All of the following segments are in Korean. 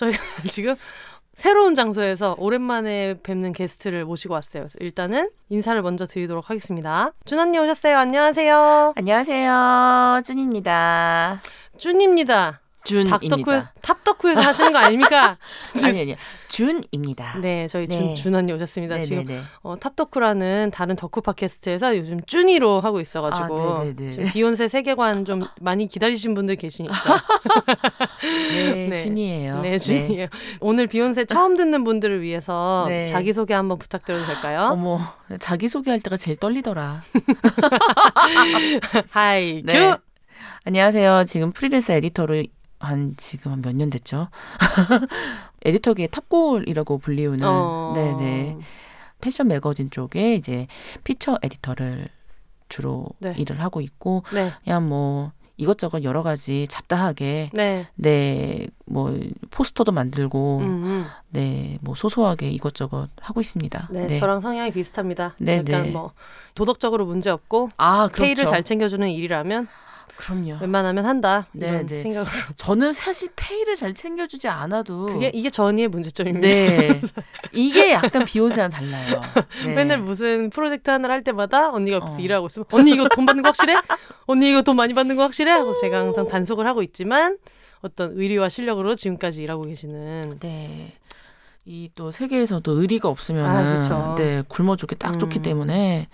저희가 지금 새로운 장소에서 오랜만에 뵙는 게스트를 모시고 왔어요. 그래서 일단은 인사를 먼저 드리도록 하겠습니다. 준 언니 오셨어요. 안녕하세요. 안녕하세요. 준입니다. 준입니다. 준입니다. 탑덕후에서, 탑덕후에서 하시는 거 아닙니까? 아니 아니요. 준입니다. 네, 저희 준, 네. 준 언니 오셨습니다. 네네네. 지금 어, 탑덕후라는 다른 덕후 팟캐스트에서 요즘 쭈니로 하고 있어가지고 아. 지금 비욘세 세계관 좀 많이 기다리신 분들 계시니까 네, 네. 준이에요. 네, 준이에요. 오늘 비욘세 처음 듣는 분들을 위해서 네. 자기 소개 한번 부탁드려도 될까요? 어머, 자기 소개할 때가 제일 떨리더라. hi 네. 큐. 안녕하세요. 지금 프리랜서 에디터로 한 지금 한 몇 년 됐죠? 에디터계의 탑골이라고 불리우는 어. 네네 패션 매거진 쪽에 이제 피처 에디터를 주로 네. 일을 하고 있고 네, 그냥 뭐 이것저것 여러 가지 잡다하게 네, 네, 뭐 포스터도 만들고 음, 음. 네, 뭐 소소하게 이것저것 하고 있습니다. 네, 저랑 성향이 비슷합니다. 네, 약간 네. 뭐 도덕적으로 문제 없고 아, 그렇죠. 페이를 잘 챙겨 주는 일이라면 그럼요. 웬만하면 한다 이런 네, 네. 생각으로. 저는 사실 페이를 잘 챙겨주지 않아도 그게 이게 전이의 문제점입니다. 네, 이게 약간 비욘세랑 달라요. 네. 맨날 무슨 프로젝트 하나를 할 때마다 언니가 옆에서 어. 일하고 있으면 언니 이거 돈 받는 거 확실해? 언니 이거 돈 많이 받는 거 확실해? 하고 제가 항상 단속을 하고 있지만 어떤 의리와 실력으로 지금까지 일하고 계시는 네. 이 또 세계에서도 의리가 없으면 아, 그쵸. 네 굶어 죽기 딱 좋기 음. 때문에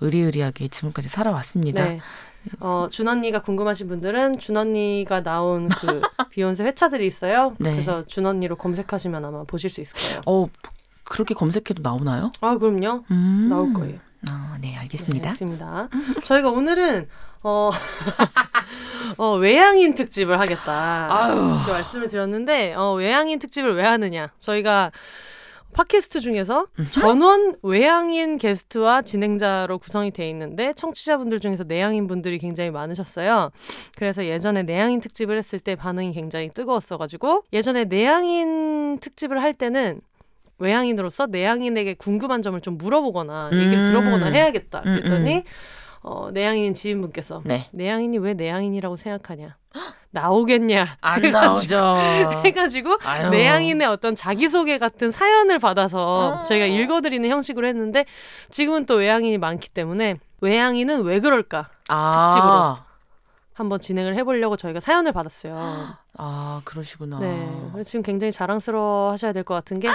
의리의리하게 지금까지 살아왔습니다. 네. 어, 준 언니가 궁금하신 분들은 준 언니가 나온 그 비욘세 회차들이 있어요. 네. 그래서 준 언니로 검색하시면 아마 보실 수 있을 거예요. 어 그렇게 검색해도 나오나요? 아, 그럼요. 음. 나올 거예요. 아, 네 네, 알겠습니다. 알겠습니다. 저희가 오늘은 어, 어 외향인 특집을 하겠다. 아유. 이렇게 말씀을 드렸는데 어, 외향인 특집을 왜 하느냐? 저희가 팟캐스트 중에서 전원 외향인 게스트와 진행자로 구성이 돼 있는데 청취자분들 중에서 내향인 분들이 굉장히 많으셨어요. 그래서 예전에 내향인 특집을 했을 때 반응이 굉장히 뜨거웠어가지고 예전에 내향인 특집을 할 때는 외향인으로서 내향인에게 궁금한 점을 좀 물어보거나 얘기를 음. 들어보거나 해야겠다. 음, 그랬더니 음. 어, 내향인 지인분께서 네. 내향인이 왜 내향인이라고 생각하냐? 나오겠냐? 안 해가지고- 나오죠. 해가지고 아유. 내향인의 어떤 자기소개 같은 사연을 받아서 아. 저희가 읽어드리는 형식으로 했는데 지금은 또 외향인이 많기 때문에 외향인은 왜 그럴까 아, 특집으로. 한번 진행을 해보려고 저희가 사연을 받았어요. 아 그러시구나. 네, 지금 굉장히 자랑스러워 하셔야 될 것 같은 게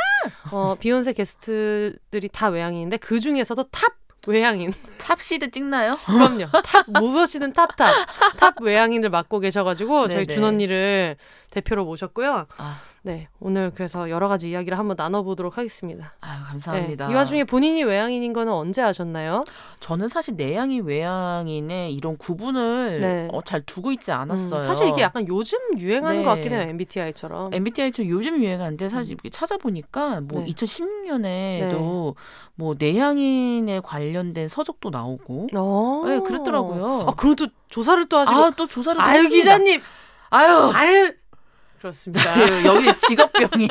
어, 비욘세 게스트들이 다 외향인인데 그 중에서도 top 외향인 top seed 찍나요? 그럼요. top 무엇이든 top top top 외향인을 맡고 계셔가지고 저희 네네. 준 언니를 대표로 모셨고요. 아, 네, 오늘 그래서 여러 가지 이야기를 한번 나눠보도록 하겠습니다. 아유 네, 감사합니다. 이 와중에 본인이 외향인인 거는 언제 아셨나요? 저는 사실 내향인 외향인의 이런 구분을 네. 어, 잘 두고 있지 않았어요. 음, 사실 이게 약간 요즘 유행하는 네. 것 같긴 해요. MBTI처럼. MBTI 좀 요즘 유행하는데 사실 이렇게 찾아보니까 뭐 네. 2016년에도 뭐 내향인에 관련된 서적도 나오고 어. 네, 그랬더라고요. 아, 그래도 조사를 또 하시고. 아 또 조사를 또 아유, 했습니다. 기자님. 아유 아유. 그렇습니다. 여기 직업병이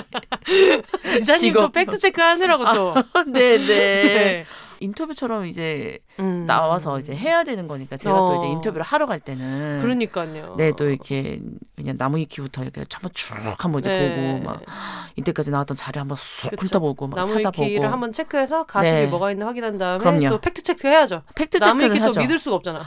기자님 또. 팩트 체크 하느라고 또. 네네 네. 인터뷰처럼 이제 음. 나와서 이제 해야 되는 거니까 제가 어. 또 이제 인터뷰를 하러 갈 때는 그러니까요. 네 또 이렇게 그냥 나무 위키부터 이렇게 한번 쭉 한번 이제 네. 보고 막 이때까지 나왔던 자료 한번 쑥 그쵸. 훑어보고 막 나무 찾아보고 위키를 한번 체크해서 가십이 네. 뭐가 있나 확인한 다음에 그럼요. 또 팩트 체크 해야죠. 팩트 나무 체크를 위키 또. 믿을 수가 없잖아.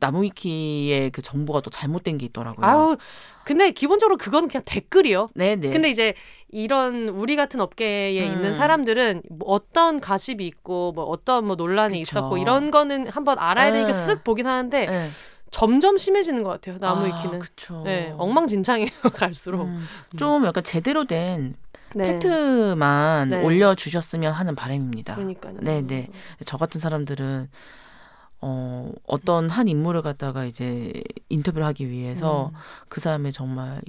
나무 위키의 그 정보가 또 잘못된 게 있더라고요. 아우 근데 기본적으로 그건 그냥 댓글이요. 네네. 근데 이제 이런 우리 같은 업계에 음. 있는 사람들은 뭐 어떤 가십이 있고 뭐 어떤 뭐 논란이 그쵸. 있었고 이런 거는 한번 알아야 되니까 음. 쓱 보긴 하는데 네. 점점 심해지는 것 같아요. 나무 아, 위키는. 그쵸. 네, 엉망진창이에요 갈수록. 음, 좀 약간 제대로 된 네. 팩트만 네. 올려주셨으면 하는 바람입니다. 그러니까요. 네 네. 저 같은 사람들은 어, 어떤 한 인물을 갖다가 이제 인터뷰를 하기 위해서 음. 그 사람의 정말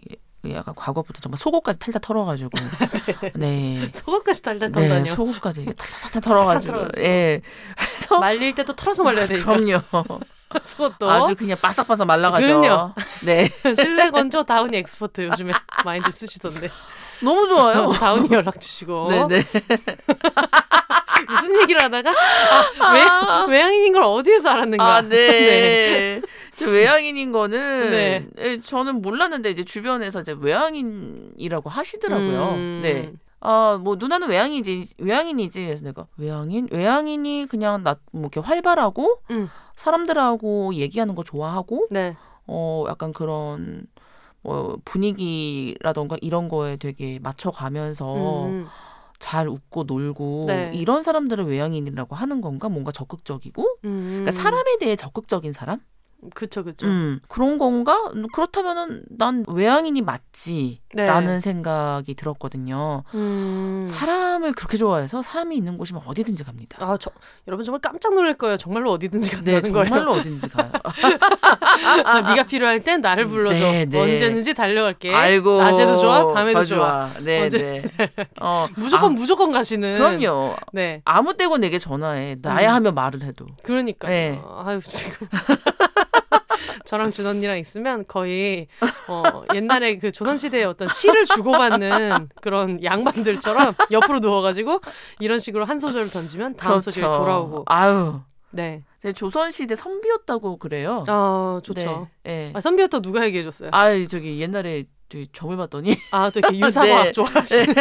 그 약간 과거부터 정말 속옷까지 탈탈 털어가지고 네. 속옷까지 달달 네, 턴다뇨. 속옷까지 탈탈탈 털어가지고 털어가지고. 예. 그래서 말릴 때도 털어서 말려야 되니까. 그럼요. 속옷도. 아주 그냥 바싹바싹 말라가죠. 그럼요. 네. 실내 건조 다우니 엑스퍼트 요즘에 많이들 쓰시던데. 너무 좋아요. 다우니 연락 주시고. 네네. 무슨 얘기를 하다가 아, 외, 외향인인 걸 어디에서 알았는가. 아, 네. 저 외향인인 거는 네. 예, 저는 몰랐는데 이제 주변에서 이제 외향인이라고 하시더라고요. 음. 네. 아, 뭐 누나는 외향인이지, 외향인이지. 그래서 내가 외향인? 외향인이 그냥 나 뭐 이렇게 활발하고 음. 사람들하고 얘기하는 거 좋아하고 네. 어 약간 그런 뭐 분위기라던가 이런 거에 되게 맞춰 가면서 음. 잘 웃고 놀고 네. 이런 사람들을 외향인이라고 하는 건가? 뭔가 적극적이고 음. 그러니까 사람에 대해 적극적인 사람? 그쵸 그쵸. 음, 그런 건가? 음, 그렇다면은 난 외향인이 맞지라는 네. 생각이 들었거든요. 음. 사람을 그렇게 좋아해서 사람이 있는 곳이면 어디든지 갑니다. 아, 저, 여러분 정말 깜짝 놀랄 거예요. 정말로 어디든지 네, 간다는 거예요. 정말로 어디든지 가요. 아, 네가 필요할 땐 나를 불러줘. 네, 네. 언제든지 달려갈게. 아이고, 낮에도 좋아, 밤에도 아, 좋아. 네, 언제- 네. 어, 무조건 아, 무조건 가시는. 그럼요. 네. 아무 때고 내게 전화해. 나야 음. 하면 말을 해도. 그러니까. 네. 아유 지금. 저랑 준 언니랑 있으면 거의 어, 옛날에 그 조선시대의 어떤 시를 주고받는 그런 양반들처럼 옆으로 누워가지고 이런 식으로 한 소절을 던지면 다음 소절이 돌아오고. 아유, 네. 제 조선시대 선비였다고 그래요. 아 좋죠. 네. 네. 아, 선비였다 누가 얘기해줬어요? 아, 아, 저기 옛날에 저기 점을 봤더니 또 이렇게 유사과학 네. 좋아하시는.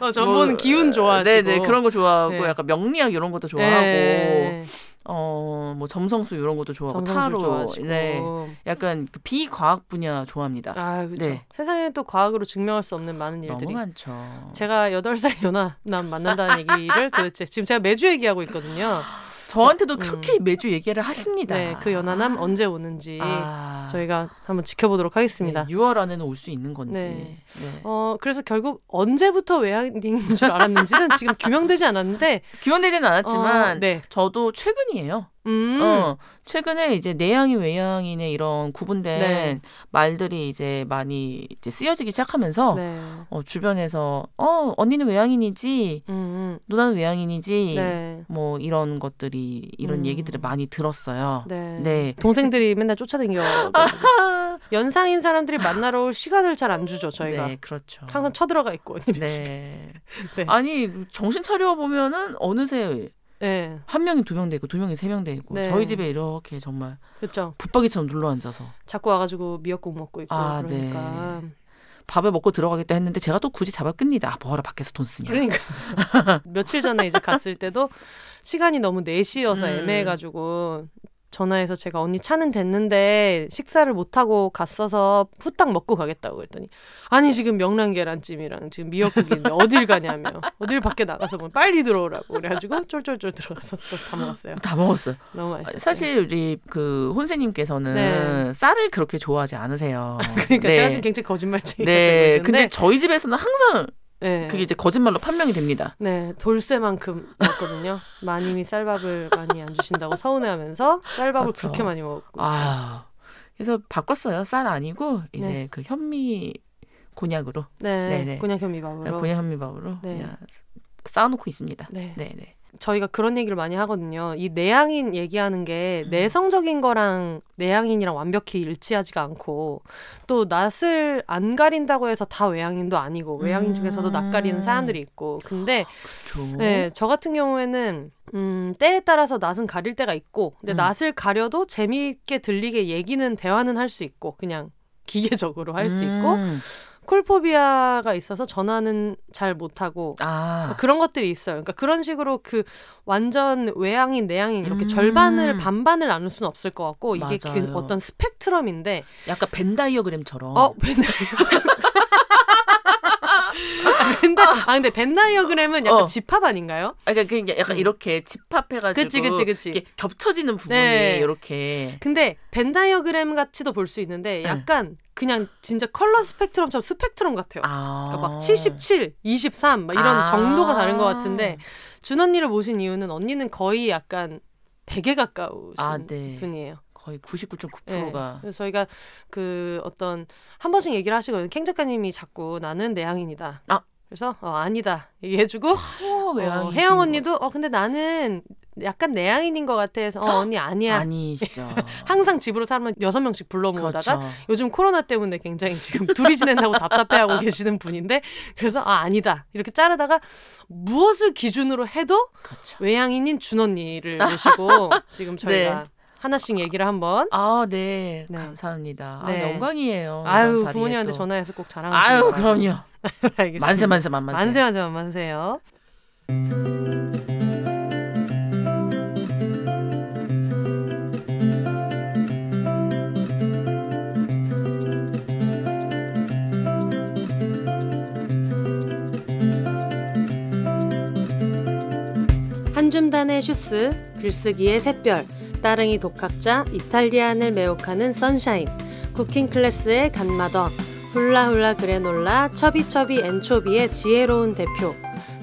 어, 전보는 기운 좋아하시고. 네네 그런 거 좋아하고 네. 약간 명리학 이런 것도 좋아하고 네. 어 뭐 점성술 이런 것도 좋아하고 타로 좋아하시고. 네 약간 그 비과학 분야 좋아합니다. 아, 그렇죠. 네. 세상에 또 과학으로 증명할 수 없는 많은 일들이. 너무 많죠. 제가 8살 연하 남 만난다는 얘기를 도대체 지금 제가 매주 얘기하고 있거든요. 저한테도 음. 그렇게 매주 얘기를 하십니다. 네, 그 연하남 언제 오는지 아, 저희가 한번 지켜보도록 하겠습니다. 네, 6월 안에는 올 수 있는 건지. 네. 네. 어, 그래서 결국 언제부터 외향인인 줄 알았는지는 지금 규명되지 않았는데 기원되지는 않았지만 어, 네. 저도 최근이에요. 음. 어, 최근에 이제 내향인 외향인의 이런 구분된 네. 말들이 이제 많이 이제 쓰여지기 시작하면서 네. 어, 주변에서 어 언니는 외향인이지 음, 누나는 음. 외향인이지 네. 뭐 이런 것들이 이런 음. 얘기들을 많이 들었어요. 네. 네. 동생들이 맨날 쫓아다녀. 연상인 사람들이 만나러 올 시간을 잘 안 주죠, 저희가. 네, 그렇죠. 항상 쳐들어가 있고. 네. 네. 아니 정신 차려 보면은 어느새 네. 한 명이 두명 되고 두 명이 세명 되고 네. 저희 집에 이렇게 정말 그렇죠. 붙박이처럼 눌러 앉아서 자꾸 와가지고 미역국 먹고 있고 아, 그러니까. 밥을 먹고 들어가겠다 했는데 제가 또 굳이 잡아 끕니다. 아, 뭐하러 밖에서 돈 쓰냐. 그러니까 며칠 전에 이제 갔을 때도 시간이 너무 4시여서 음. 애매해가지고 전화해서 제가 언니 차는 됐는데 식사를 못하고 갔어서 후딱 먹고 가겠다고 그랬더니 아니 지금 명란 계란찜이랑 지금 미역국인데 어딜 가냐며 어딜 밖에 나가서 뭐 빨리 들어오라고 그래가지고 쫄쫄쫄 들어가서 또 다 먹었어요. 다 먹었어요. 너무 맛있었어요. 사실 우리 그 혼세님께서는 네. 쌀을 그렇게 좋아하지 않으세요. 그러니까 네. 제가 지금 굉장히 거짓말쟁이 네, 근데 저희 집에서는 항상 네. 그게 이제 거짓말로 판명이 됩니다. 네, 돌쇠만큼 먹거든요. 마님이 쌀밥을 많이 안 주신다고 서운해하면서 쌀밥을 그렇죠. 그렇게 많이 먹고 있어요. 아, 그래서 바꿨어요. 쌀 아니고 이제 네. 그 현미 곤약으로, 네, 네네. 곤약 현미밥으로. 곤약 현미밥으로 네. 쌓아놓고 있습니다. 네. 네, 네. 저희가 그런 얘기를 많이 하거든요. 이 내향인 얘기하는 게 음. 내성적인 거랑 내향인이랑 완벽히 일치하지가 않고 또 낯을 안 가린다고 해서 다 외향인도 아니고 외향인 중에서도 낯 가리는 음. 사람들이 있고 근데 그렇죠. 네, 저 같은 경우에는 음, 때에 따라서 낯은 가릴 때가 있고 근데 음. 낯을 가려도 재미있게 들리게 얘기는 대화는 할 수 있고 그냥 기계적으로 할수 있고 음. 콜포비아가 있어서 전화는 잘 못하고 아, 그런 것들이 있어요. 그러니까 그런 식으로 그 완전 외향인, 내향인 이렇게 음. 절반을 반반을 나눌 수는 없을 것 같고 이게 그. 어떤 스펙트럼인데 약간 벤 다이어그램처럼. 어 벤 다이어그램 벤다 아 근데 벤 다이어그램은 약간 어. 집합 아닌가요? 아, 그러니까 그냥 약간 음. 이렇게 집합해가지고 그치 그치 그치. 이렇게 겹쳐지는 부분이 네. 이렇게. 근데 벤 다이어그램 같이도 볼 수 있는데 약간 그냥 진짜 컬러 스펙트럼처럼 스펙트럼 같아요. 아. 그러니까 막 77, 23, 막 이런 아. 정도가 다른 것 같은데 준 언니를 모신 이유는 언니는 거의 약간 100에 가까우신 아, 네. 분이에요. 거의 99.9%가 그래서 저희가 그 어떤 한 번씩 얘기를 하시거든요. 캥 작가님이 자꾸 나는 내향인이다. 아. 그래서 어, 아니다 얘기해주고 어, 어, 혜영 언니도 어 근데 나는 약간 내향인인 것 같아 해서 어 언니 아니야. 아니시죠. 항상 집으로 사람을 여섯 명씩 불러 모으다가 그렇죠. 요즘 코로나 때문에 굉장히 지금 둘이 지낸다고 답답해하고 계시는 분인데 그래서 아 아니다 이렇게 자르다가 무엇을 기준으로 해도 그렇죠. 외향인인 준 언니를 모시고 지금 저희가 네. 하나씩 얘기를 한번 아, 네. 네. 감사합니다. 네. 아, 영광이에요. 아유 부모님한테 또. 전화해서 꼭 자랑하시기 아유. 그럼요. 알겠습니다. 만세 만세 만만세. 만세 만세 만세요. 한줌단의 슈스, 글쓰기의 샛별, 따릉이 독학자, 이탈리안을 매혹하는 sunshine, cooking class의 godmother, 훌라훌라 그래놀라, chubby chubby 엔초비의 지혜로운 대표,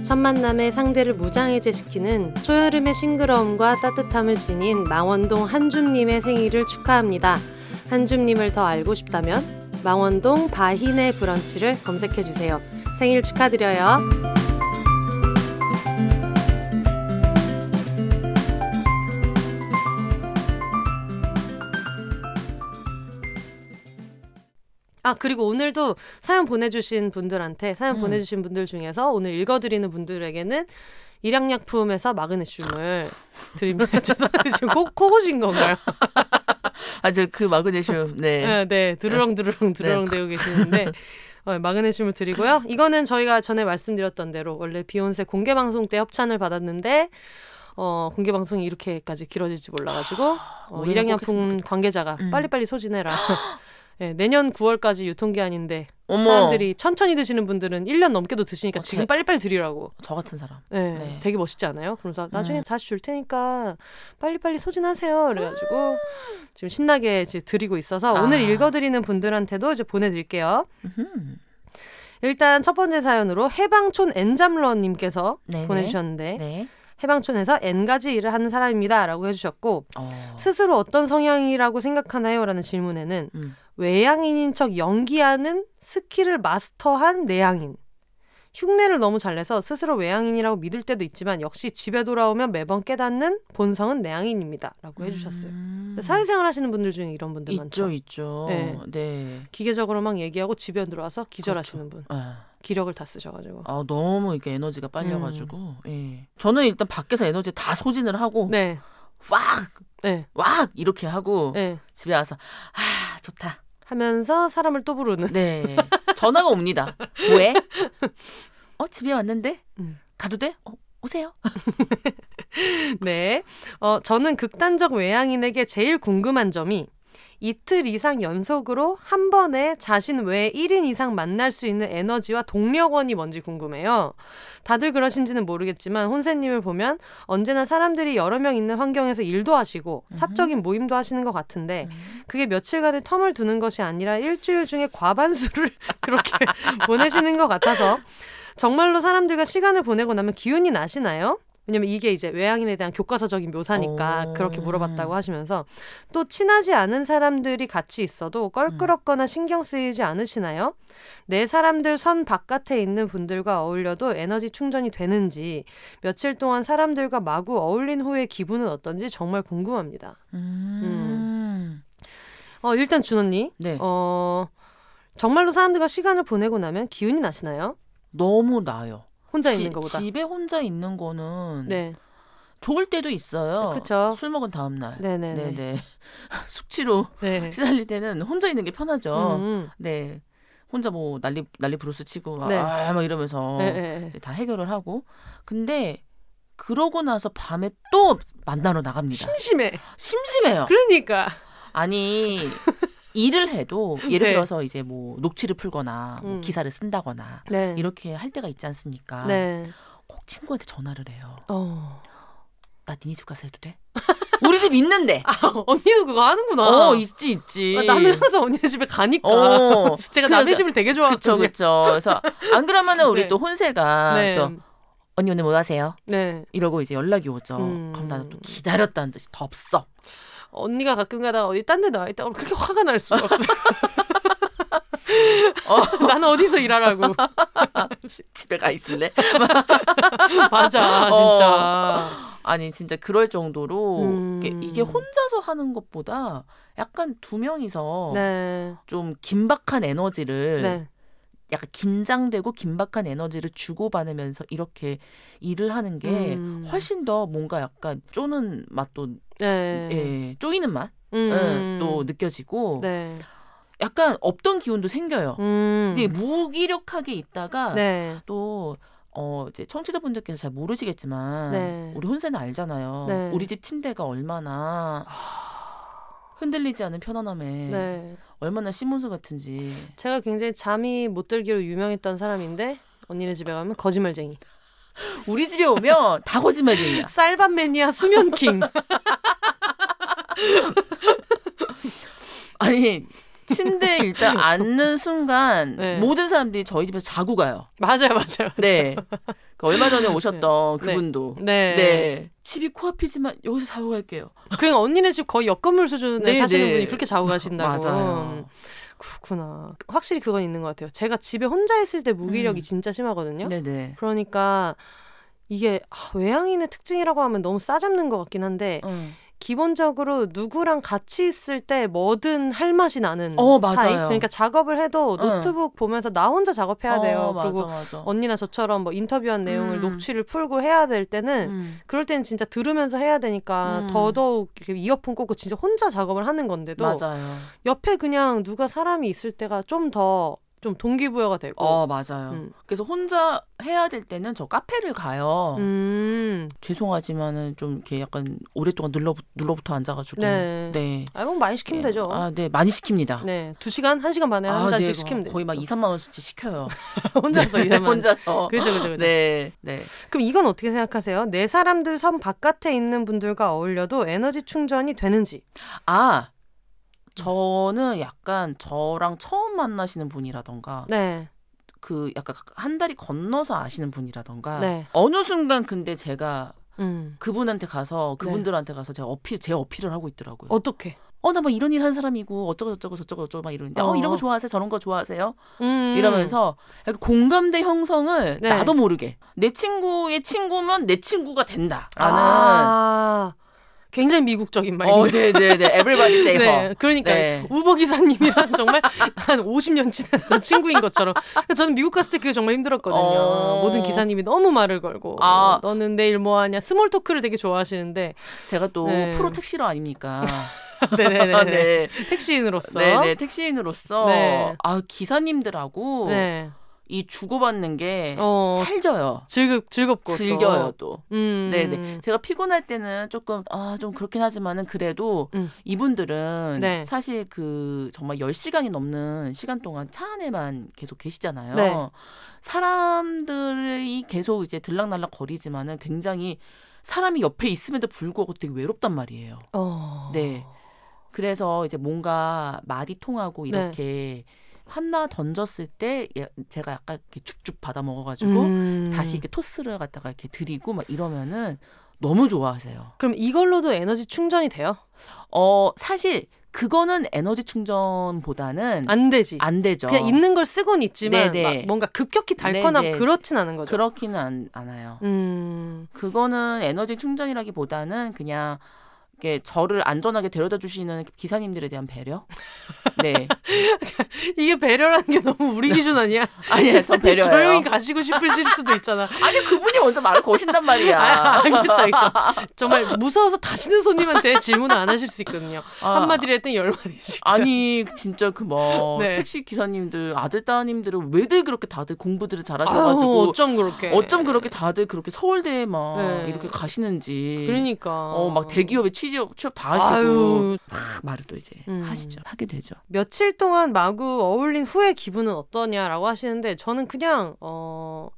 첫 만남의 상대를 무장해제시키는 초여름의 싱그러움과 따뜻함을 지닌 망원동 한줌님의 생일을 축하합니다. 한줌님을 더 알고 싶다면 망원동 바힌의 브런치를 검색해주세요. 생일 축하드려요. 아 그리고 오늘도 사연 보내주신 분들한테 사연 음. 보내주신 분들 중에서 오늘 읽어드리는 분들에게는 일양약품에서 마그네슘을 드립니다. 죄송한데 지금 코, 코 고신 건가요? 아, 저 그 마그네슘. 네. 네, 네 드르렁 드르렁 드르렁 대고 계시는데 어, 마그네슘을 드리고요. 이거는 저희가 전에 말씀드렸던 대로 원래 비욘세 공개 방송 때 협찬을 받았는데 어, 공개 방송이 이렇게까지 길어질지 몰라가지고 어, 일양약품 관계자가 음. 빨리빨리 소진해라. 네, 내년 9월까지 유통기한인데 어머. 사람들이 천천히 드시는 분들은 1년 넘게도 드시니까 어떡해. 지금 빨리빨리 드리라고. 저 같은 사람. 네, 네. 되게 멋있지 않아요? 그러면서 나중에 음. 다시 줄 테니까 빨리빨리 소진하세요. 그래가지고 지금 신나게 이제 드리고 있어서 아. 오늘 읽어드리는 분들한테도 이제 보내드릴게요. 음흠. 일단 첫 번째 사연으로 해방촌 N잡러님께서. 보내주셨는데 네. 해방촌에서 N가지 일을 하는 사람입니다 라고 해주셨고 어. 스스로 어떤 성향이라고 생각하나요? 라는 질문에는 음. 외향인인 척 연기하는 스킬을 마스터한 내향인. 흉내를 너무 잘 내서 스스로 외향인이라고 믿을 때도 있지만 역시 집에 돌아오면 매번 깨닫는 본성은 내향인입니다. 라고 해주셨어요. 음. 사회생활 하시는 분들 중에 이런 분들 있죠, 많죠. 있죠. 네. 네. 기계적으로 막 얘기하고 집에 들어와서 기절하시는 분. 아, 기력을 다 쓰셔가지고. 아, 너무 이렇게 에너지가 빨려가지고. 음. 예. 저는 일단 밖에서 에너지 다 소진을 하고 네. 왁! 네. 왁! 이렇게 하고 네. 집에 와서 아, 좋다. 하면서 사람을 또 부르는. 네. 전화가 옵니다. 왜? 어, 집에 왔는데? 음. 가도 돼? 어, 오세요. 네. 어, 저는 극단적 외향인에게 제일 궁금한 점이 이틀 이상 연속으로 한 번에 자신 외 1인 이상 만날 수 있는 에너지와 동력원이 뭔지 궁금해요. 다들 그러신지는 모르겠지만 혼세님을 보면 언제나 사람들이 여러 명 있는 환경에서 일도 하시고 사적인 모임도 하시는 것 같은데 그게 며칠간의 텀을 두는 것이 아니라 일주일 중에 과반수를 그렇게 보내시는 것 같아서 정말로 사람들과 시간을 보내고 나면 기운이 나시나요? 왜냐면 이게 이제 외향인에 대한 교과서적인 묘사니까 오. 그렇게 물어봤다고 하시면서 또 친하지 않은 사람들이 같이 있어도 껄끄럽거나 신경 쓰이지 않으시나요? 내 사람들 선 바깥에 있는 분들과 어울려도 에너지 충전이 되는지 며칠 동안 사람들과 마구 어울린 후의 기분은 어떤지 정말 궁금합니다. 음. 어, 일단 준 언니, 네. 어, 정말로 사람들과 시간을 보내고 나면 기운이 나시나요? 너무 나요. 혼자 지- 있는 것보다. 집에 혼자 있는 거는 네, 좋을 때도 있어요. 그쵸. 술 먹은 다음 날. 네네네. 네네. 숙취로 네. 시달릴 때는 혼자 있는 게 편하죠. 음, 네. 혼자 뭐 난리 난리 브루스 치고 네. 아, 막 이러면서 네, 네, 네. 이제 다 해결을 하고. 근데 그러고 나서 밤에 또 만나러 나갑니다. 심심해. 심심해요. 그러니까. 아니 일을 해도 예를 네. 들어서 이제 뭐 녹취를 풀거나 뭐 음. 기사를 쓴다거나 네. 이렇게 할 때가 있지 않습니까? 네. 꼭 친구한테 전화를 해요. 어. 나 니네 집 가서 해도 돼? 우리 집 있는데. 아, 언니도 그거 하는구나. 어 있지 있지. 아, 나는 항상 언니 집에 가니까. 어. 제가 그- 남의 집을 되게 그쵸 좋아하거든요. 그쵸. 그래서 안 그러면은 우리 네. 또 혼세가 네. 또 언니 오늘 뭐 하세요? 네. 이러고 이제 연락이 오죠. 음. 그럼 나는 또 기다렸다는 듯이 덥석. 언니가 가끔 가다가 어디 딴 데 나와 있다고 그렇게 화가 날 수가 없어. 어, 나는 어디서 일하라고. 집에 가 있을래? 맞아, 어. 진짜. 아니 진짜 그럴 정도로 음. 이게, 이게 혼자서 하는 것보다 약간 두 명이서 네. 좀 긴박한 에너지를 네. 약간 긴장되고 긴박한 에너지를 주고받으면서 이렇게 일을 하는 게 음. 훨씬 더 뭔가 약간 쪼는 맛도 네. 예, 쪼이는 맛 음. 예, 또 느껴지고 네. 약간 없던 기운도 생겨요. 음. 근데 무기력하게 있다가 네. 또 어, 이제 청취자분들께서 잘 모르시겠지만 네. 우리 혼세는 알잖아요. 네. 우리 집 침대가 얼마나 흔들리지 않은 편안함에 네. 얼마나 시몬스 같은지. 제가 굉장히 잠이 못 들기로 유명했던 사람인데 언니네 집에 가면 거짓말쟁이. 우리 집에 오면 다 거짓말쟁이야. 쌀밥 매니아 수면킹. 아니 침대에 일단 앉는 순간 네. 모든 사람들이 저희 집에서 자고 가요. 맞아요, 맞아요. 네. 그 얼마 전에 오셨던 네. 그분도. 네. 네. 집이 코앞이지만 여기서 자고 갈게요. 그러니까 언니네 집 거의 옆 건물 수준에 네, 사시는 네. 분이 그렇게 자고 가신다고. 맞아요. 그렇구나. 확실히 그건 있는 것 같아요. 제가 집에 혼자 있을 때 무기력이 음. 진짜 심하거든요. 네네. 그러니까 이게 아, 외향인의 특징이라고 하면 너무 싸잡는 것 같긴 한데 응. 기본적으로 누구랑 같이 있을 때 뭐든 할 맛이 나는 어, 맞아요. 타입. 그러니까 작업을 해도 응. 노트북 보면서 나 혼자 작업해야 돼요. 어, 맞아, 그리고 맞아. 언니나 저처럼 뭐 인터뷰한 내용을 음. 녹취를 풀고 해야 될 때는 음. 그럴 때는 진짜 들으면서 해야 되니까 음. 더더욱 이어폰 꽂고 진짜 혼자 작업을 하는 건데도 맞아요. 옆에 그냥 누가 사람이 있을 때가 좀더 좀 동기부여가 되고 어, 맞아요. 음. 그래서 혼자 해야 될 때는 저 카페를 가요. 음. 죄송하지만은 좀 이렇게 약간 오랫동안 눌러 눌러붙어 앉아가지고. 네. 네. 아, 뭐 많이 시키면 되죠. 아, 네. 많이 시킵니다. 네. 두 시간, 한 시간 반에 한 아, 잔씩 네, 시키면 되죠. 거의 막 2, 3만 원씩 시켜요. 혼자서 네, 이러면. 혼자서. 그죠, 그죠, 그죠. 네. 네. 그럼 이건 어떻게 생각하세요? 내 사람들 섬 바깥에 있는 분들과 어울려도 에너지 충전이 되는지. 아, 저는 약간 저랑 처음 만나시는 분이라던가 네. 그 약간 한 달이 건너서 아시는 분이라던가 네. 어느 순간 근데 제가 음. 그분한테 가서 그분들한테 가서 제가 어필 제 어필을 하고 있더라고요. 어떻게? 어나 뭐 이런 일 한 사람이고 어쩌고 저쩌고 저쩌고 저쩌고 막 이러는데 어, 어. 이런 거 좋아하세요 저런 거 좋아하세요 음. 이러면서 공감대 형성을 네. 나도 모르게 내 친구의 친구면 내 친구가 된다라는 아. 굉장히 미국적인 말이네요. 어 네네네 everybody say her 네, 그러니까 네. 우버 기사님이랑 정말 한 50년 지냈던 친구인 것처럼. 저는 미국 갔을 때 그게 정말 힘들었거든요. 어. 모든 기사님이 너무 말을 걸고, 아. 너는 내일 뭐 하냐, small talk를 되게 좋아하시는데, 제가 또 네. 프로 택시러 아닙니까 네네네, 네. 택시인으로서, 네네 택시인으로서 네. 아 기사님들하고 네. 이 주고받는 게 어, 살져요 즐겁 즐겁고 또. 즐겨요 또 음, 네네. 제가 피곤할 때는 조금, 아, 좀 그렇긴 하지만은 그래도 음. 이분들은 네. 사실 그 정말 10시간이 넘는 시간 동안 차 안에만 계속 계시잖아요. 네. 사람들이 계속 이제 들락날락 거리지만은 굉장히 사람이 옆에 있음에도 불구하고 되게 외롭단 말이에요. 어. 네. 그래서 이제 뭔가 말이 통하고 이렇게 하나 던졌을 때 예- 제가 약간 이렇게 줍줍 받아 먹어가지고 음. 다시 이렇게 토스를 갖다가 이렇게 드리고 막 이러면은 너무 좋아하세요. 그럼 이걸로도 에너지 충전이 돼요? 어, 사실 그거는 에너지 충전보다는 안 되지. 안 되죠. 그냥 있는 걸 쓰곤 있지만 네네. 막 뭔가 급격히 닳거나 네네. 그렇진 않은 거죠. 그렇기는 안, 않아요. 음. 그거는 에너지 충전이라기보다는 그냥 이렇게 저를 안전하게 데려다 주시는 기사님들에 대한 배려? 네. 이게 배려라는 게 너무 우리 기준 아니야? 아니에요. 전 배려예요. 조용히 가시고 싶으실 수도 있잖아. 아니, 그분이 먼저 말을 거신단 말이야. 아, 알겠어, 알겠어. 정말 무서워서 다시는 손님한테 질문을 안 하실 수 있거든요. 아, 한마디를 했더니 열 마디씩. 아니 진짜 그 뭐 네. 택시 기사님들 아들 따님들은 왜들 그렇게 다들 공부들을 아유, 잘하셔가지고 어쩜 그렇게. 어쩜 그렇게 다들 그렇게 서울대에 막 네. 이렇게 가시는지 그러니까. 어 막 대기업에 취업 취업 다 하시고 아유, 막 말을 또 이제 음. 하시죠 하게 되죠 며칠 동안 마구 어울린 후의 기분은 어떠냐라고 하시는데 저는 그냥 어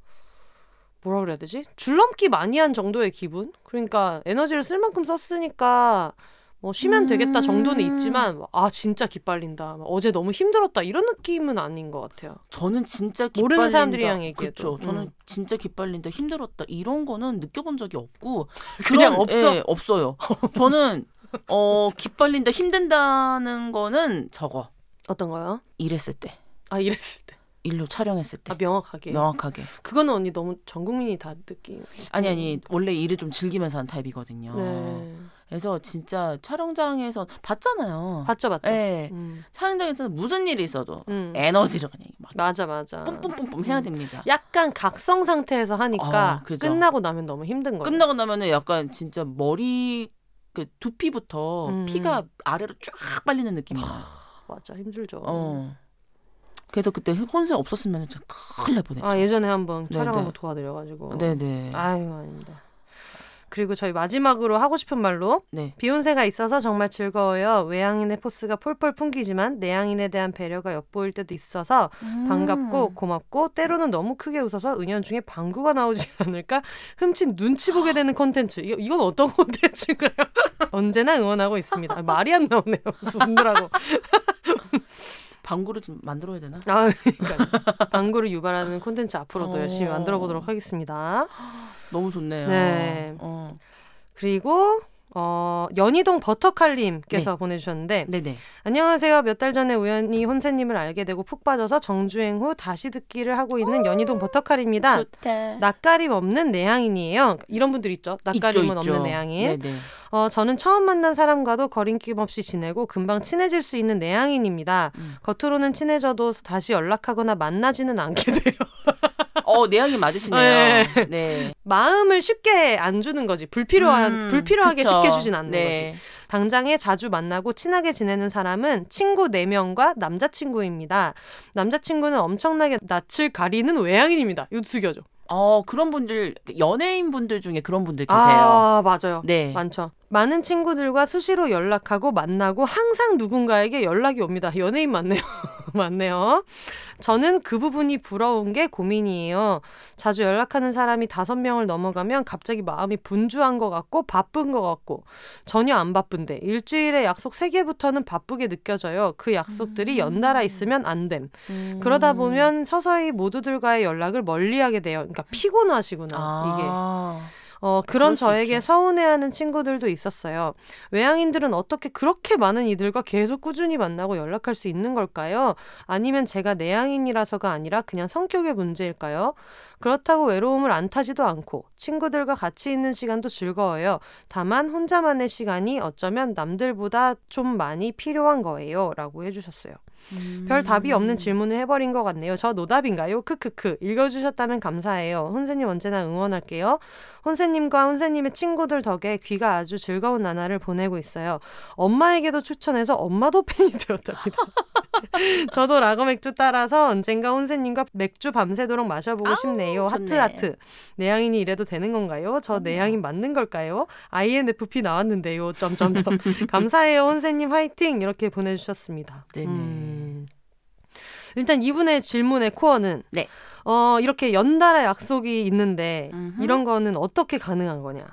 뭐라 그래야 되지? 줄넘기 많이 한 정도의 기분? 그러니까 에너지를 쓸 만큼 썼으니까 뭐 쉬면 되겠다 정도는 음. 있지만 아 진짜 기빨린다. 어제 너무 힘들었다 이런 느낌은 아닌 것 같아요. 저는 진짜 기빨린다. 모르는 사람들이랑 얘기해도. 그렇죠. 저는 음. 진짜 기빨린다, 힘들었다 이런 거는 느껴본 적이 없고 그냥 그런- 없어? 예, 없어요. 저는 어 기빨린다, 힘든다는 거는 저거 어떤 거요? 일했을 때, 아 이랬을 때. 일로 촬영했을 때 아 명확하게. 명확하게. 그거는 언니 너무 전 국민이 다 느끼. 아니 아니 원래 일을 좀 즐기면서 하는 타입이거든요. 네. 그래서 진짜 촬영장에서 봤잖아요. 봤죠, 봤죠. 예. 음. 촬영장에서는 무슨 일이 있어도 음. 에너지를 그냥 막 맞아, 맞아. 뿜뿜뿜뿜 해야 음. 됩니다. 약간 각성 상태에서 하니까 아, 그죠. 끝나고 나면 너무 힘든 거예요. 끝나고 나면은 약간 진짜 머리 그 두피부터 음. 피가 아래로 쫙 빨리는 느낌이야. 맞아, 힘들죠. 어. 그래서 그때 혼세 없었으면 진짜 큰일 날 뻔했죠. 아 예전에 한번 촬영 네네. 한번 도와드려가지고. 네네. 아유 아닙니다. 그리고 저희 마지막으로 하고 싶은 말로 네. 비욘세가 있어서 정말 즐거워요. 외향인의 포스가 폴폴 풍기지만 내향인에 대한 배려가 엿보일 때도 있어서 음. 반갑고 고맙고 때로는 너무 크게 웃어서 은연중에 방구가 나오지 않을까 흠칫 눈치 보게 되는 콘텐츠. 이거, 이건 어떤 콘텐츠인가요? 언제나 응원하고 있습니다. 아, 말이 안 나오네요. 웃느라고. 방구를 좀 만들어야 되나? 아, 그러니까 방구를 유발하는 콘텐츠 앞으로도 어. 열심히 만들어 보도록 하겠습니다. 너무 좋네요. 네. 어. 그리고 어, 연희동 버터칼님께서 보내주셨는데 네네. 안녕하세요. 몇 달 전에 우연히 혼세님을 알게 되고 푹 빠져서 정주행 후 다시 듣기를 하고 있는 연희동 버터칼입니다. 좋다. 낯가림 없는 내향인이에요. 이런 분들 있죠. 낯가림은 있죠, 있죠. 없는 내향인. 네네. 어, 저는 처음 만난 사람과도 거림낌 없이 지내고 금방 친해질 수 있는 내향인입니다. 음. 겉으로는 친해져도 다시 연락하거나 만나지는 않게 돼요. 어 내향이 맞으시네요. 네. 네. 마음을 쉽게 안 주는 거지. 불필요한 음, 불필요하게 그쵸. 쉽게 주진 않는 네. 거지. 당장에 자주 만나고 친하게 지내는 사람은 친구 4명과 남자친구입니다. 남자친구는 엄청나게 낯을 가리는 외향인입니다. 이거 숙여줘. 어 그런 분들 연예인 분들 중에 그런 분들 계세요. 아, 맞아요. 네. 많죠. 많은 친구들과 수시로 연락하고 만나고 항상 누군가에게 연락이 옵니다. 연예인 맞네요. 맞네요. 저는 그 부분이 부러운 게 고민이에요. 자주 연락하는 사람이 다섯 명을 넘어가면 갑자기 마음이 분주한 것 같고 바쁜 것 같고 전혀 안 바쁜데 일주일에 약속 세 개부터는 바쁘게 느껴져요. 그 약속들이 연달아 있으면 안 됨. 음. 그러다 보면 서서히 모두들과의 연락을 멀리하게 돼요. 그러니까 피곤하시구나 이게. 아. 어, 그럴 그런 수 저에게. 서운해하는 친구들도 있었어요. 외향인들은 어떻게 그렇게 많은 이들과 계속 꾸준히 만나고 연락할 수 있는 걸까요? 아니면 제가 내향인이라서가 아니라 그냥 성격의 문제일까요? 그렇다고 외로움을 안 타지도 않고 친구들과 같이 있는 시간도 즐거워요. 다만 혼자만의 시간이 어쩌면 남들보다 좀 많이 필요한 거예요. 라고 해주셨어요. 별 답이 없는 질문을 해버린 것 같네요. 저 노답인가요? 크크크. 읽어주셨다면 감사해요. 혼세님 언제나 응원할게요. 혼세님과 혼세님의 친구들 덕에 귀가 아주 즐거운 나날을 보내고 있어요. 엄마에게도 추천해서 엄마도 팬이 되었답니다. 저도 라거 맥주 따라서 언젠가 혼세님과 맥주 밤새도록 마셔보고 아우, 싶네요. 하트. 하트. 내향인이 이래도 되는 건가요? 저 내향인 맞는 걸까요? INFP 나왔는데요. 점점점. 감사해요, 혼세님 화이팅! 이렇게 보내주셨습니다. 네네. 음. 일단 이분의 질문의 코어는 네. 어, 이렇게 연달아 약속이 있는데 음흠. 이런 거는 어떻게 가능한 거냐?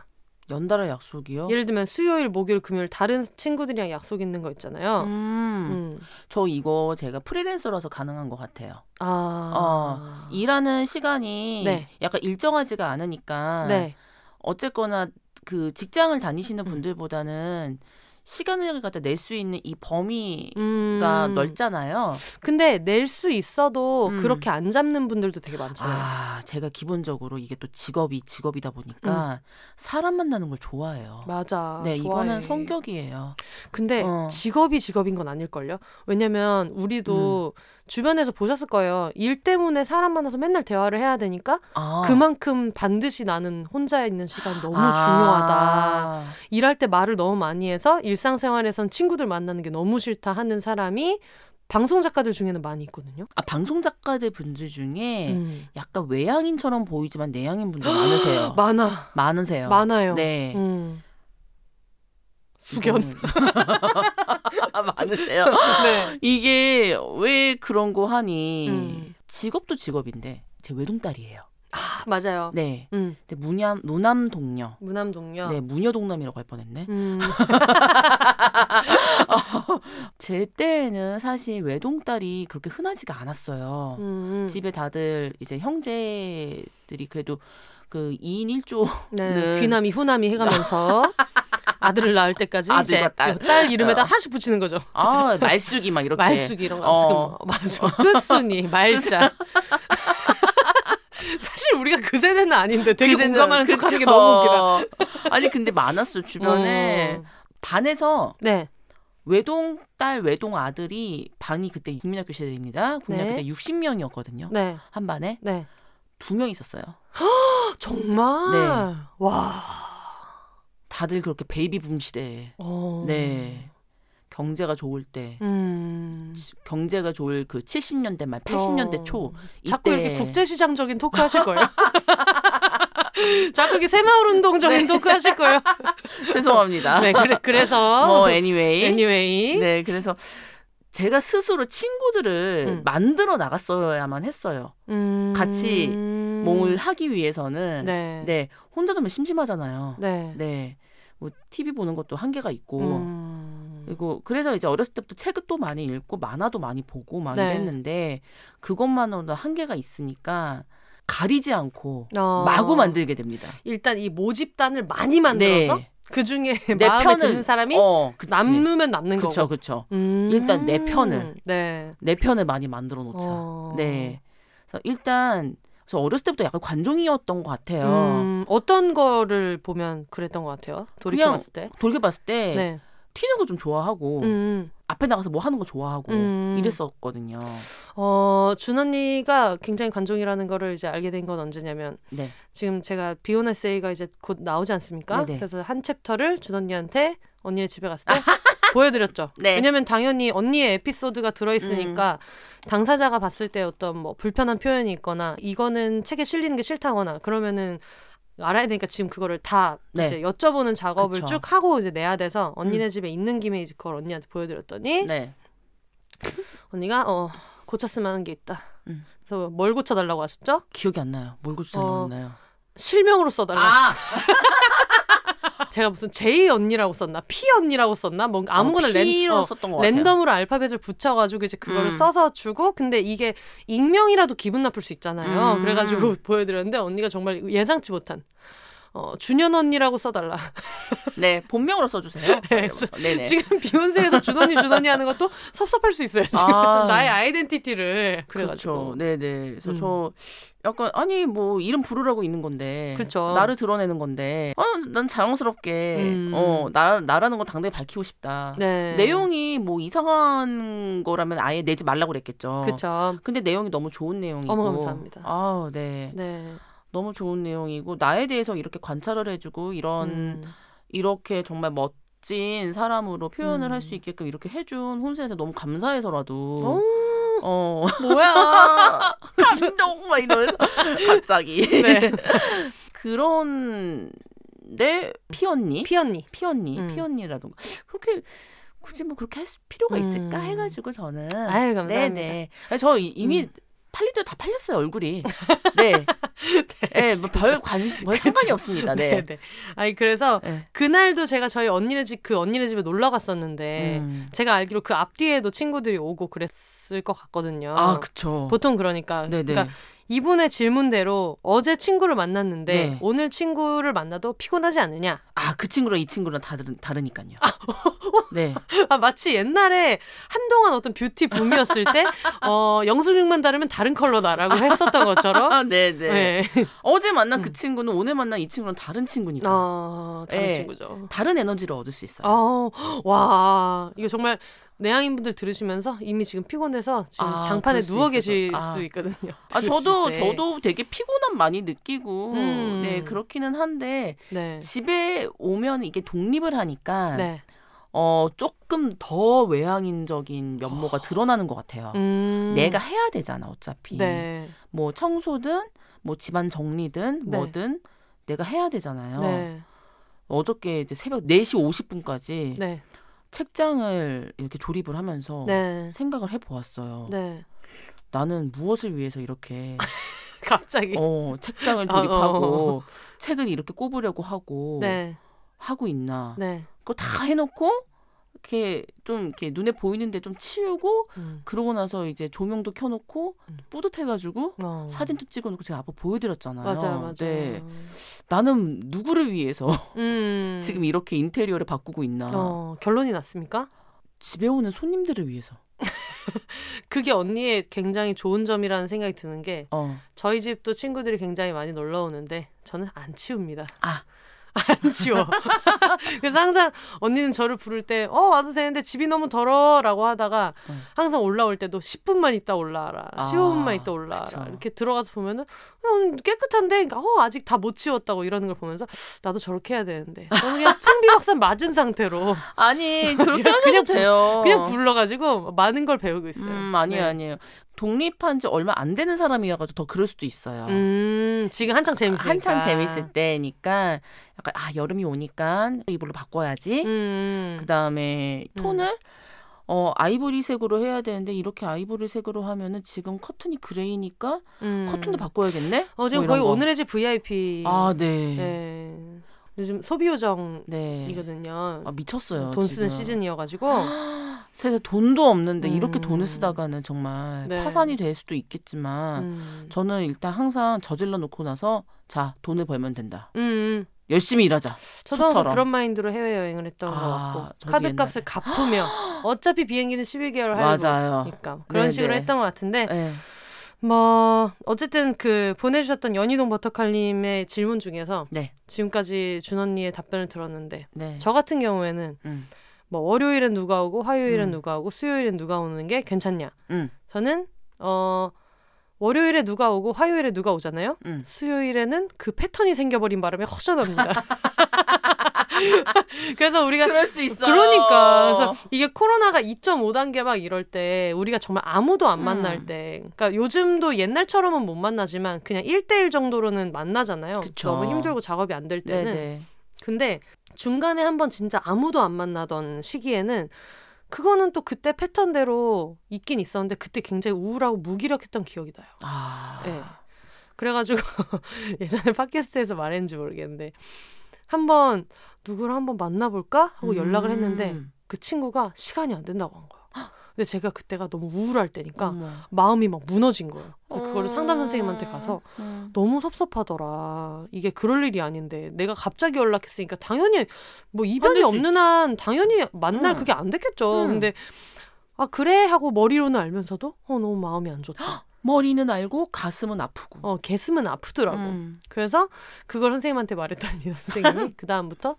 연달아 약속이요? 예를 들면 수요일, 목요일, 금요일 다른 친구들이랑 약속 있는 거 있잖아요. 음, 음. 저 이거 제가 프리랜서라서 가능한 것 같아요. 아. 일하는 시간이 네. 약간 일정하지가 않으니까 네. 어쨌거나 그 직장을 음. 다니시는 분들보다는 시간을 갖다 낼 수 있는 이 범위가 음. 넓잖아요. 근데 낼 수 있어도 음. 그렇게 안 잡는 분들도 되게 많잖아요. 아, 제가 기본적으로 이게 또 직업이 직업이다 보니까 사람 만나는 걸 좋아해요. 맞아. 네, 음. 좋아해. 이거는 성격이에요. 근데 어. 직업이 직업인 건 아닐걸요? 왜냐면 우리도 주변에서 보셨을 거예요. 일 때문에 사람 만나서 맨날 대화를 해야 되니까 아. 그만큼 반드시 나는 혼자 있는 시간 너무 아. 중요하다. 일할 때 말을 너무 많이 해서 일상생활에선 친구들 만나는 게 너무 싫다 하는 사람이 방송 작가들 중에는 많이 있거든요. 아, 방송 작가들 분들 중에 음. 약간 외향인처럼 보이지만 내향인 분들 많으세요. 많아. 많으세요. 많아요. 네. 음. 수견. 이거는- 많으세요. 네. 이게 왜 그런 거 하니? 음. 직업도 직업인데 제 외동딸이에요. 아, 맞아요. 네. 음. 근데 무남 무남 동녀. 무남 동료. 네, 무녀 동남이라고 할 뻔했네. 음. 제 때에는 사실 외동딸이 그렇게 흔하지가 않았어요. 음. 집에 다들 이제 형제들이 그래도 그 2인 1조 네. 귀남이 후남이 해가면서 아들을 낳을 때까지 이제 딸. 딸 이름에다 어. 하나씩 붙이는 거죠. 아 말숙이 막 이렇게 말숙이 이런 거 어. 지금 어, 맞아. 끝순이 말자. 사실 우리가 그 세대는 아닌데 되게 그제는- 공감하는 척 하는 게 그쵸. 너무 웃기다. 아니 근데 많았어 주변에 어. 반에서 네. 네. 외동 딸 외동 아들이 반이 그때 국민학교 시절입니다. 국민학교 네. 때 60명이었거든요. 네. 한 반에 네. 두명 있었어요. 정말. 네. 와. 다들 그렇게 베이비붐 시대에 어. 네 경제가 좋을 때 음. 경제가 좋을 그 70년대 말 80년대 어. 초 자꾸 이렇게 국제시장적인 토크 하실 거예요. 자꾸 이렇게 새마을 운동적인 네. 토크 하실 거예요. 죄송합니다. 네, 그래, 그래서. 뭐 anyway anyway. 네 그래서 제가 스스로 친구들을 음. 만들어 나갔어야만 했어요. 음. 같이 뭘 하기 위해서는 네. 네 혼자 두면 심심하잖아요. 네. 네. 뭐 TV 보는 것도 한계가 있고 음. 그리고 그래서 이제 어렸을 때부터 책도 많이 읽고 만화도 많이 보고 막 네. 이랬는데 그것만으로도 한계가 있으니까 가리지 않고 어. 마구 만들게 됩니다. 일단 이 모집단을 많이 만들어서 네. 그 중에 내 마음에 편을- 드는 사람이 어. 남으면 남는 그쵸, 거고. 그쵸. 음. 일단 내 편을. 네. 내 편을 많이 만들어 놓자. 어. 네. 그래서 일단 그래서 어렸을 때부터 약간 관종이었던 것 같아요. 음, 어떤 거를 보면 그랬던 것 같아요. 돌이켜 그냥 봤을 때. 돌이켜봤을 때 네. 튀는 거 좀 좋아하고 음. 앞에 나가서 뭐 하는 거 좋아하고 음. 이랬었거든요. 어, 준 언니가 굉장히 관종이라는 거를 이제 알게 된 건 언제냐면 네. 지금 제가 비오나 세이가 이제 곧 나오지 않습니까? 네네. 그래서 한 챕터를 준 언니한테 언니네 집에 갔을 때 보여드렸죠. 네. 왜냐면 당연히 언니의 에피소드가 들어있으니까 당사자가 봤을 때 어떤 뭐 불편한 표현이 있거나 이거는 책에 실리는 게 싫다거나 그러면은 알아야 되니까 지금 그거를 다 네. 이제 여쭤보는 작업을 그쵸. 쭉 하고 이제 내야 돼서 언니네 집에 있는 김에 이제 그걸 언니한테 보여드렸더니 네. 언니가 어 고쳤을 만한 게 있다. 음. 그래서 뭘 고쳐달라고 하셨죠? 기억이 안 나요. 뭘 고추장이 어. 나요? 실명으로 써달라. 아, 제가 무슨 J 언니라고 썼나 P 언니라고 썼나 뭐 아무거나 랜, P로 어, 것 같아요. 랜덤으로 알파벳을 붙여가지고 이제 그거를 음. 써서 주고 근데 이게 익명이라도 기분 나쁠 수 있잖아요. 음. 그래가지고 보여드렸는데 언니가 정말 예상치 못한 어, 준현 언니라고 써달라. 네, 본명으로 써주세요. 네. 지금 비욘세에서 준언니 준언니 하는 것도 섭섭할 수 있어요. 지금 아. 나의 아이덴티티를 그래가지고. 그렇죠. 네네. 그래서 음. 저 약간 아니 뭐 이름 부르라고 있는 건데, 그렇죠. 나를 드러내는 건데, 아, 난 자연스럽게 음. 어 나, 나라는 걸 당당히 밝히고 싶다. 네. 내용이 뭐 이상한 거라면 아예 내지 말라고 그랬겠죠. 그렇죠. 근데 내용이 너무 좋은 내용이고. 어머, 감사합니다. 아, 네. 네. 너무 좋은 내용이고 나에 대해서 이렇게 관찰을 해주고 이런 음. 이렇게 정말 멋진 사람으로 표현을 음. 할수 있게끔 이렇게 해준 혼세한테 너무 감사해서라도 오, 어 뭐야? 감동 막 이러면서 갑자기 네. 그런데 피언니 피 언니. 피언니 음. 피언니라던가 그렇게 굳이 뭐 그렇게 할 수- 필요가 있을까 음. 해가지고 저는 아유, 감사합니다. 네네 저 이- 이미 음. 때다 팔렸어요 얼굴이 네, 네, 뭐 별 관심 별 상관이 없습니다. 네. 네. 네. 아니 그래서 네. 그날도 제가 저희 언니네 집 그 언니네 집에 놀러 갔었는데 음. 제가 알기로 그 앞뒤에도 친구들이 오고 그랬을 것 같거든요. 아, 그쵸. 보통 그러니까. 네네. 그러니까 이분의 질문대로 어제 친구를 만났는데 네. 오늘 친구를 만나도 피곤하지 않느냐? 아, 그 친구랑 이 친구랑 다 다른, 다르니까요. 네. 아, 마치 옛날에 한동안 어떤 뷰티 붐이었을 때 어, 영수증만 다르면 다른 컬러다라고 했었던 것처럼. 아, 네네. 네. 어제 만난 그 음. 친구는 오늘 만난 이 친구는 다른 친구니까. 어, 다른 네. 친구죠. 다른 에너지를 얻을 수 있어요. 어, 와, 이거 정말 내향인분들 들으시면서 이미 지금 피곤해서 지금 아, 장판에 누워 계실 것- 아. 수 있거든요. 아, 저도, 때. 저도 되게 피곤함 많이 느끼고, 음. 네, 그렇기는 한데, 네. 집에 오면 이게 독립을 하니까, 네. 어, 조금 더 외향인적인 면모가 드러나는 것 같아요. 음. 내가 해야 되잖아, 어차피. 네. 뭐 청소든, 뭐 집안 정리든, 네. 뭐든, 내가 해야 되잖아요. 네. 어저께 이제 새벽 4시 50분까지 네. 책장을 이렇게 조립을 하면서 네. 생각을 해보았어요. 네. 나는 무엇을 위해서 이렇게 갑자기. 어, 책장을 어, 조립하고 책을 이렇게 꼽으려고 하고 네. 하고 있나. 네. 그거 다 해놓고 이렇게 좀 이렇게 눈에 보이는데 좀 치우고 음. 그러고 나서 이제 조명도 켜놓고 음. 뿌듯해가지고 어. 사진도 찍어놓고 제가 아빠 보여드렸잖아요. 맞아요, 맞아요. 네. 나는 누구를 위해서 음. 지금 이렇게 인테리어를 바꾸고 있나? 어, 결론이 났습니까? 집에 오는 손님들을 위해서. 그게 언니의 굉장히 좋은 점이라는 생각이 드는 게 어. 저희 집도 친구들이 굉장히 많이 놀러 오는데 저는 안 치웁니다. 아. 안 치워. 그래서 항상 언니는 저를 부를 때, 어, 와도 되는데 집이 너무 더러 라고 하다가 응. 항상 올라올 때도 10분만 있다 올라와라. 아, 15분만 있다 올라와라. 그쵸. 이렇게 들어가서 보면은, 어, 깨끗한데? 그러니까, 어, 아직 다 못 치웠다고 이러는 걸 보면서 나도 저렇게 해야 되는데. 저는 그냥 풍비박산 맞은 상태로 아니 그렇게 그냥- 하셔도 그냥 돼요. 그냥 불러가지고 많은 걸 배우고 있어요. 음 아니에요 네. 아니에요. 독립한 지 얼마 안 되는 사람이어가지고 더 그럴 수도 있어요. 음, 지금 한창 재밌으니까. 한참 재밌을 때니까 약간 아 여름이 오니까 이걸로 바꿔야지. 음. 그 다음에 톤을 어 아이보리색으로 해야 되는데 이렇게 아이보리색으로 하면은 지금 커튼이 그레이니까 음. 커튼도 바꿔야겠네. 어, 지금 뭐 거의 거. 오늘의 집 VIP. 아 네. 네. 네. 요즘 소비 요정이거든요. 아 미쳤어요. 돈 쓰는. 시즌이어가지고. 세상에 돈도 없는데 이렇게 음. 돈을 쓰다가는 정말 네. 파산이 될 수도 있겠지만 음. 저는 일단 항상 저질러 놓고 나서 자 돈을 벌면 된다. 음, 음. 열심히 일하자. 저도 항상. 그런 마인드로 해외 여행을 했던 것 아, 같고 저도 카드 값을 갚으며 어차피 비행기는 11개월 할부. 맞아요. 그러니까 그런 네, 식으로 네. 했던 것 같은데 네. 뭐 어쨌든 그 보내주셨던 연희동 버터칼님의 질문 중에서 네. 지금까지 준 언니의 답변을 들었는데 네. 저 같은 경우에는 음. 뭐 월요일엔 누가 오고 화요일엔 음. 누가 오고 수요일엔 누가 오는 게 괜찮냐? 음. 저는 어 월요일에 누가 오고 화요일에 누가 오잖아요. 음. 수요일에는 그 패턴이 생겨버린 바람에 허전합니다. 그래서 우리가 그럴 수 있어요. 그러니까 그래서 이게 코로나가 2.5단계 막 이럴 때 우리가 정말 아무도 안 만날 음. 때 그러니까 요즘도 옛날처럼은 못 만나지만 그냥 1대1 정도로는 만나잖아요. 그쵸. 너무 힘들고 작업이 안 될 때는. 네네. 근데 중간에 한번 진짜 아무도 안 만나던 시기에는 그거는 또 그때 패턴대로 있긴 있었는데 그때 굉장히 우울하고 무기력했던 기억이 나요. 아. 예. 그래가지고 예전에 팟캐스트에서 말했는지 모르겠는데 한번 누구를 한번 만나볼까 하고 연락을 했는데 음. 그 친구가 시간이 안 된다고 한 거예요. 근데 제가 그때가 너무 우울할 때니까 어머. 마음이 막 무너진 거예요. 그래서 그거를 상담 음. 선생님한테 가서 음. 너무 섭섭하더라. 이게 그럴 일이 아닌데 내가 갑자기 연락했으니까 당연히 뭐 이변이 수 없는 한 당연히 만날 음. 그게 안 됐겠죠. 음. 근데 아 그래 하고 머리로는 알면서도 어 너무 마음이 안 좋다. 머리는 알고 가슴은 아프고. 어 개슴은 아프더라고. 음. 그래서 그걸 선생님한테 말했더니 선생님이 그 다음부터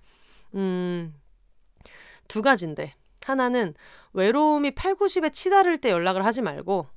음 두 가지인데 하나는 외로움이 8, 90에 치달을 때 연락을 하지 말고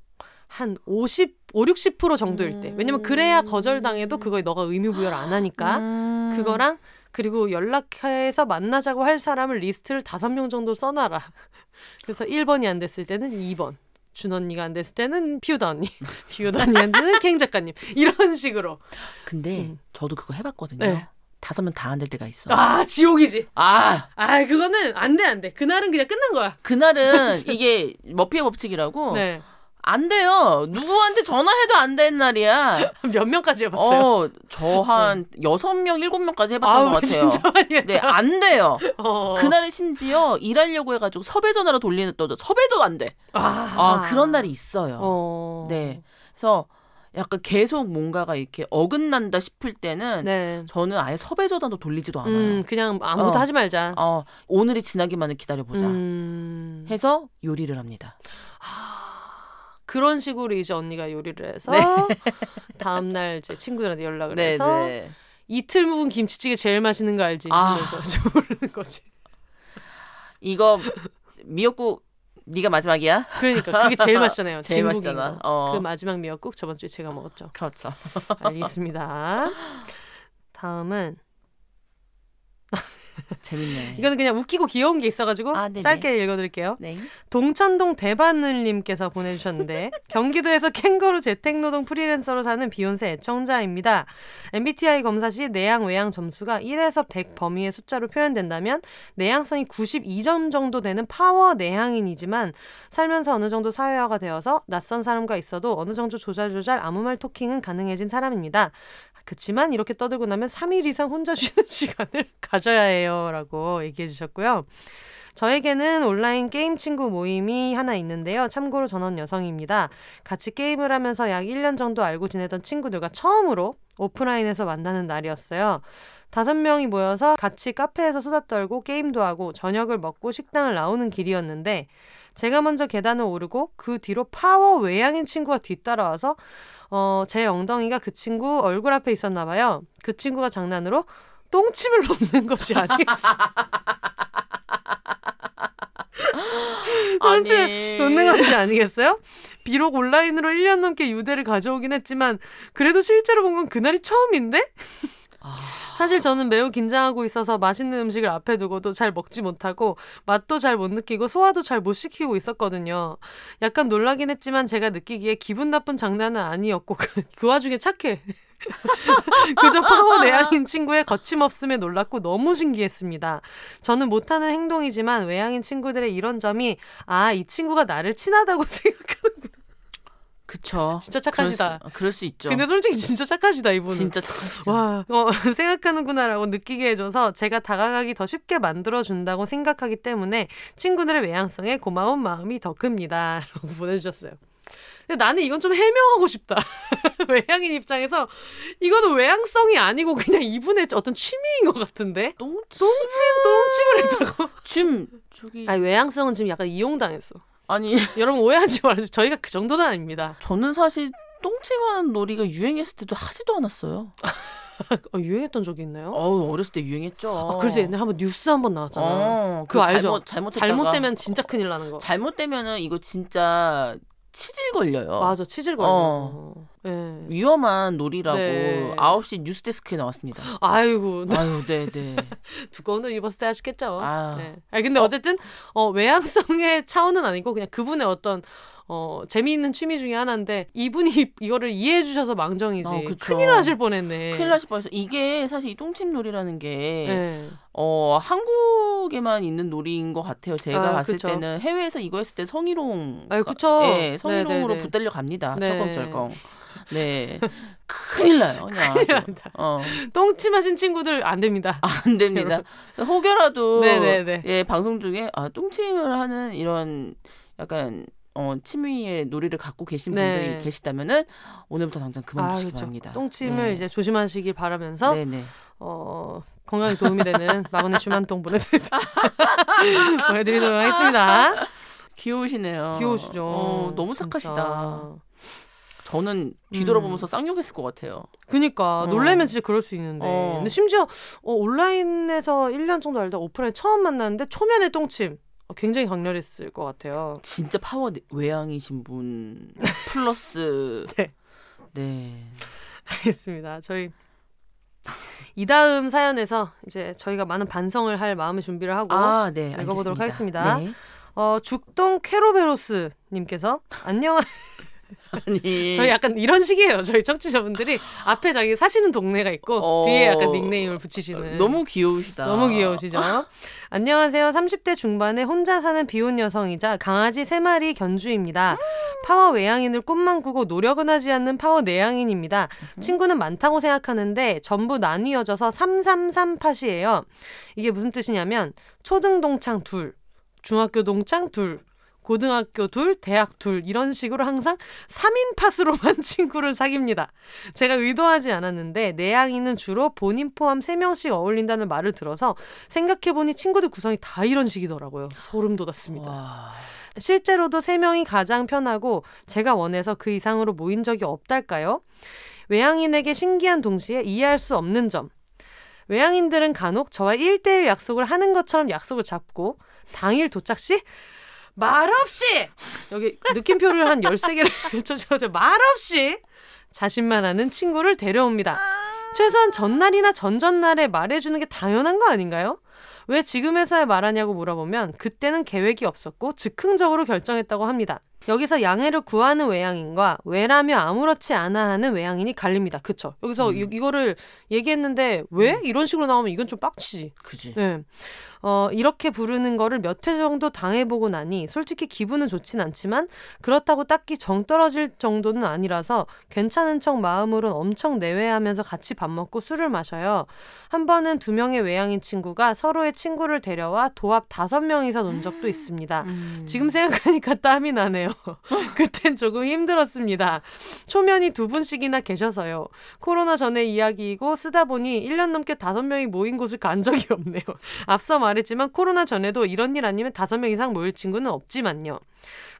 한 50, 5, 60% 정도일 때. 왜냐면 그래야 거절당해도 그거에 너가 의미 부여를 안 하니까. 음. 그거랑 그리고 연락해서 만나자고 할 사람을 리스트를 다섯 명 정도 써놔라. 그래서 1번이 안 됐을 때는 2번. 준 언니가 안 됐을 때는 피우다 언니. 피우다 언니한테는 캥 작가님. 이런 식으로. 근데 음. 저도 그거 해봤거든요. 네. 다섯 명 다 안 될 때가 있어. 아, 지옥이지. 아 아, 그거는 안 돼, 안 돼. 그날은 그냥 끝난 거야. 그날은 이게 머피의 법칙이라고 네. 안 돼요. 누구한테 전화해도 안 되는 날이야. 몇 명까지 해봤어요? 어, 저 한 여섯 명 일곱 명까지 해봤던 것 같아요. 진짜 많이 했다. 네, 안 돼요. 어. 그날은 심지어 일하려고 해가지고 섭외 전화로 돌리는 또 섭외도 안 돼. 아, 아 그런 날이 있어요. 어. 네. 그래서 약간 계속 뭔가가 이렇게 어긋난다 싶을 때는 네. 저는 아예 섭외 전화도 돌리지도 않아요. 음, 그냥 아무것도 어. 하지 말자. 어, 오늘이 지나기만을 기다려보자. 음. 해서 요리를 합니다. 그런 식으로 이제 언니가 요리를 해서 네. 다음 날 이제 친구들한테 연락을 네, 해서 네. 이틀 묵은 김치찌개 제일 맛있는 거 알지? 아. 이러면서 좀 모르는 거지. 이거 미역국 네가 마지막이야? 그러니까 그게 제일 맛있잖아요. 제일 맛있잖아. 거. 어. 그 마지막 미역국 저번 주에 제가 먹었죠. 그렇죠. 알겠습니다. 다음은 재밌네. 이거는 그냥 웃기고 귀여운 게 있어가지고 아. 짧게 읽어드릴게요. 네. 동천동 대바늘님께서 보내주셨는데 경기도에서 캥거루 재택노동 프리랜서로 사는 비욘세 애청자입니다. MBTI 검사 시 내양 외양 점수가 1에서 100 범위의 숫자로 표현된다면 내양성이 92점 정도 되는 파워 내향인이지만 살면서 어느 정도 사회화가 되어서 낯선 사람과 있어도 어느 정도 조잘조잘 아무 말 토킹은 가능해진 사람입니다. 그치만 이렇게 떠들고 나면 3일 이상 혼자 쉬는 시간을 가져야 해요. 라고 얘기해 주셨고요. 저에게는 온라인 게임 친구 모임이 하나 있는데요. 참고로 전원 여성입니다. 같이 게임을 하면서 약 1년 정도 알고 지내던 친구들과 처음으로 오프라인에서 만나는 날이었어요. 다섯 명이 모여서 같이 카페에서 수다 떨고 게임도 하고 저녁을 먹고 식당을 나오는 길이었는데 제가 먼저 계단을 오르고 그 뒤로 파워 외향인 친구가 뒤따라와서 어, 제 엉덩이가 그 친구 얼굴 앞에 있었나 봐요. 그 친구가 장난으로 똥침을 놓는 것이 아니겠어. 똥침 놓는 것이 아니겠어요? 비록 온라인으로 1년 넘게 유대를 가져오긴 했지만 그래도 실제로 본 건 그날이 처음인데? 아. 사실 저는 매우 긴장하고 있어서 맛있는 음식을 앞에 두고도 잘 먹지 못하고 맛도 잘 못 느끼고 소화도 잘 못 시키고 있었거든요. 약간 놀라긴 했지만 제가 느끼기에 기분 나쁜 장난은 아니었고 그, 그 와중에 착해. 그저 파워 내향인 친구의 거침없음에 놀랐고 너무 신기했습니다. 저는 못하는 행동이지만 외향인 친구들의 이런 점이 아, 이 친구가 나를 친하다고 생각하는구나. 그쵸. 진짜 착하시다. 그럴 수, 그럴 수 있죠. 근데 솔직히 진짜 착하시다 이분은. 진짜 착하시죠. 와, 어, 생각하는구나라고 느끼게 해줘서 제가 다가가기 더 쉽게 만들어준다고 생각하기 때문에 친구들의 외향성에 고마운 마음이 더 큽니다. 라고 보내주셨어요. 근데 나는 이건 좀 해명하고 싶다. 외향인 입장에서 이거는 외향성이 아니고 그냥 이분의 어떤 취미인 것 같은데? 똥침, 똥침, 똥침을 했다고? 지금 저기 아니, 외향성은 지금 약간 이용당했어. 아니 여러분 오해하지 말아주세요. 저희가 그 정도는 아닙니다. 저는 사실 똥침하는 놀이가 유행했을 때도 하지도 않았어요. 어, 유행했던 적이 있나요? 어우 어렸을 때 유행했죠. 아, 그래서 옛날에 한번 뉴스 한번 나왔잖아. 어, 그거 알죠? 잘못 잘못 잘못되면 진짜 큰일 나는 거. 잘못되면은 이거 진짜 치질 걸려요. 맞아, 치질 걸려. 어. 예. 위험한 놀이라고 네. 9시 뉴스데스크에 나왔습니다. 아이고, 아유, 네, 네. 두꺼운 옷 입었을 때 하시겠죠. 아. 네. 아니, 근데 어 쨌든 어, 외향성의 차원은 아니고 그냥 그분의 어떤 어, 재미있는 취미 중에 하나인데 이분이 이거를 이해해 주셔서 망정이지. 어. 큰일 나실 뻔했네. 큰일 나실 뻔해서 이게 사실 이 똥침 놀이라는 게 네. 어, 한국에만 있는 놀이인 것 같아요. 제가 아, 봤을 그쵸. 때는 해외에서 이거 했을 때 성희롱 아유, 그쵸. 예, 성희롱으로 네네네. 붙들려 갑니다. 네. 철컹철컹. 네. 큰일 나요. 그냥. 큰일 난다. 어, 똥침 하신 친구들 안 됩니다. 안 됩니다. 혹여라도 네네네. 예, 방송 중에 아, 똥침을 하는 이런 약간 어, 취미의 놀이를 갖고 계신 분들이 네. 계시다면은 오늘부터 당장 그만 아, 두시기 그렇죠. 바랍니다. 똥침을 네. 이제 조심하시길 바라면서 네네. 어, 건강에 도움이 되는 마그네 주만통 보내드리도록, 보내드리도록 하겠습니다. 귀여우시네요. 귀여우시죠. 어, 너무 진짜. 착하시다. 저는 뒤돌아보면서 쌍욕했을 것 같아요. 그니까 어. 놀래면 진짜 그럴 수 있는데 어. 근데 심지어 어, 온라인에서 1년 정도 알다 오프라인 처음 만났는데 초면에 똥침 어, 굉장히 강렬했을 것 같아요. 진짜 파워 내- 외향이신 분 플러스 네. 네. 알겠습니다. 저희 이 다음 사연에서 이제 저희가 많은 반성을 할 마음의 준비를 하고 아, 네. 읽어보도록 알겠습니다. 하겠습니다. 네. 어, 죽동 케르베로스 님께서 안녕 아니. 저희 약간 이런 식이에요. 저희 청취자분들이 앞에 자기 사시는 동네가 있고 어. 뒤에 약간 닉네임을 붙이시는 너무 귀여우시다. 너무 귀여우시죠? 안녕하세요. 30대 중반에 혼자 사는 비혼 여성이자 강아지 3마리 견주입니다. 파워 외향인을 꿈만 꾸고 노력은 하지 않는 파워 내향인입니다. 친구는 많다고 생각하는데 전부 나뉘어져서 333 팟이에요. 이게 무슨 뜻이냐면 초등 동창 둘, 중학교 동창 둘, 고등학교 둘, 대학 둘 이런 식으로 항상 3인 팟으로만 친구를 사깁니다. 제가 의도하지 않았는데 내향인은 주로 본인 포함 3명씩 어울린다는 말을 들어서 생각해보니 친구들 구성이 다 이런 식이더라고요. 소름 돋았습니다. 와. 실제로도 3명이 가장 편하고 제가 원해서 그 이상으로 모인 적이 없달까요? 외향인에게 신기한 동시에 이해할 수 없는 점. 외향인들은 간혹 저와 1대1 약속을 하는 것처럼 약속을 잡고 당일 도착 시 말없이 여기 느낌표를 한 13개를 쳐줘서 말없이 자신만 아는 친구를 데려옵니다. 최소한 전날이나 전전날에 말해주는 게 당연한 거 아닌가요? 왜 지금에서야 말하냐고 물어보면 그때는 계획이 없었고 즉흥적으로 결정했다고 합니다. 여기서 양해를 구하는 외향인과 외라며 아무렇지 않아 하는 외향인이 갈립니다. 그쵸? 여기서 음. 이, 이거를 얘기했는데 왜? 이런 식으로 나오면 이건 좀 빡치지. 그지. 네. 어, 이렇게 부르는 거를 몇 회 정도 당해보고 나니 솔직히 기분은 좋진 않지만 그렇다고 딱히 정 떨어질 정도는 아니라서 괜찮은 척 마음으론 엄청 내외하면서 같이 밥 먹고 술을 마셔요. 한 번은 두 명의 외향인 친구가 서로의 친구를 데려와 도합 다섯 명이서 논 적도 있습니다. 음. 지금 생각하니까 땀이 나네요. 그땐 조금 힘들었습니다. 초면이 두 분씩이나 계셔서요. 코로나 전에 이야기이고 쓰다 보니 1년 넘게 다섯 명이 모인 곳을 간 적이 없네요. 앞서 말했지만 코로나 전에도 이런 일 아니면 다섯 명 이상 모일 친구는 없지만요.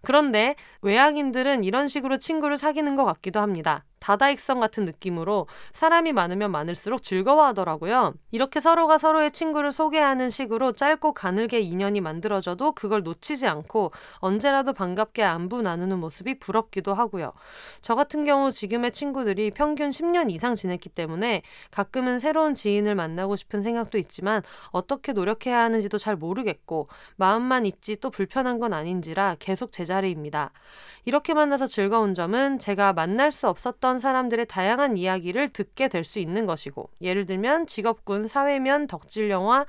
그런데 외향인들은 이런 식으로 친구를 사귀는 것 같기도 합니다. 다다익선 같은 느낌으로 사람이 많으면 많을수록 즐거워하더라고요. 이렇게 서로가 서로의 친구를 소개하는 식으로 짧고 가늘게 인연이 만들어져도 그걸 놓치지 않고 언제라도 반갑게 안부 나누는 모습이 부럽기도 하고요. 저 같은 경우 지금의 친구들이 평균 10년 이상 지냈기 때문에 가끔은 새로운 지인을 만나고 싶은 생각도 있지만 어떻게 노력해야 하는지도 잘 모르겠고 마음만 있지 또 불편한 건 아닌지라 계속 제자리입니다. 이렇게 만나서 즐거운 점은 제가 만날 수 없었던 사람들의 다양한 이야기를 듣게 될 수 있는 것이고, 예를 들면 직업군, 사회면, 덕질 영화,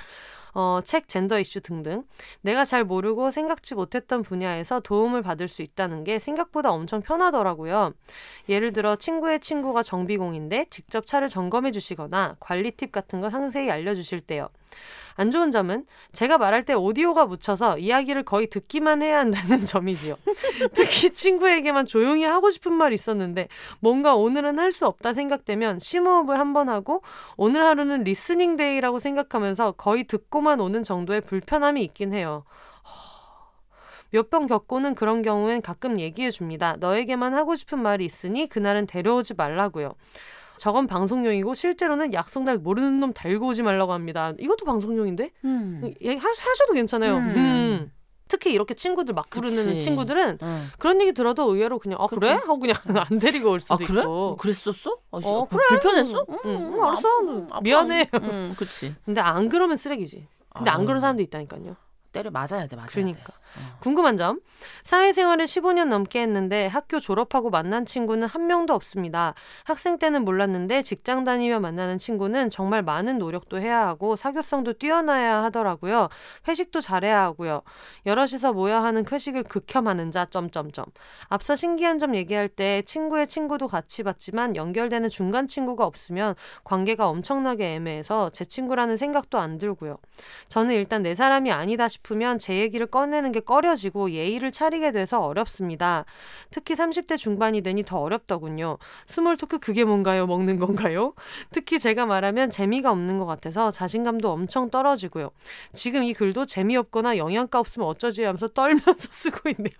어, 책, 젠더 이슈 등등 내가 잘 모르고 생각지 못했던 분야에서 도움을 받을 수 있다는 게 생각보다 엄청 편하더라고요. 예를 들어 친구의 친구가 정비공인데 직접 차를 점검해 주시거나 관리 팁 같은 거 상세히 알려주실 때요. 안 좋은 점은 제가 말할 때 오디오가 묻혀서 이야기를 거의 듣기만 해야 한다는 점이지요. 특히 친구에게만 조용히 하고 싶은 말이 있었는데 뭔가 오늘은 할 수 없다 생각되면 심호흡을 한 번 하고 오늘 하루는 listening day라고 생각하면서 거의 듣고만 오는 정도의 불편함이 있긴 해요. 몇번 겪고는 그런 경우엔 가끔 얘기해 줍니다. 너에게만 하고 싶은 말이 있으니 그날은 데려오지 말라고요. 저건 방송용이고 실제로는 약속날 모르는 놈 달고 오지 말라고 합니다. 이것도 방송용인데? 음. 하, 하셔도 괜찮아요. 음. 음. 특히 이렇게 친구들 막 부르는 그치. 친구들은 응. 그런 얘기 들어도 의외로 그냥 아. 그래 하고 그냥 안 데리고 올 수도 아 그래? 있고. 그랬었어? 아, 어, 그- 그래. 불편했어? 응, 음, 응, 알았어. 음, 앞으로 미안해. 안- 음, 그치. 근데 안 그러면 쓰레기지. 근데 안 아유, 그런 사람도 있다니까요. 때려 맞아야 돼, 맞아야 그러니까. 돼. 어. 궁금한 점. 사회생활을 15년 넘게 했는데 학교 졸업하고 만난 친구는 한 명도 없습니다. 학생 때는 몰랐는데 직장 다니며 만나는 친구는 정말 많은 노력도 해야 하고 사교성도 뛰어나야 하더라고요. 회식도 잘해야 하고요. 여럿이서 모여 하는 회식을 극혐하는 자 점점점. 앞서 신기한 점 얘기할 때 친구의 친구도 같이 봤지만 연결되는 중간 친구가 없으면 관계가 엄청나게 애매해서 제 친구라는 생각도 안 들고요. 저는 일단 내 사람이 아니다 싶으면 제 얘기를 꺼내는 게 꺼려지고 예의를 차리게 돼서 어렵습니다. 특히 30대 중반이 되니 더 어렵더군요. small talk 그게 뭔가요? 먹는 건가요? 특히 제가 말하면 재미가 없는 것 같아서 자신감도 엄청 떨어지고요. 지금 이 글도 재미없거나 영양가 없으면 어쩌지 하면서 떨면서 쓰고 있네요.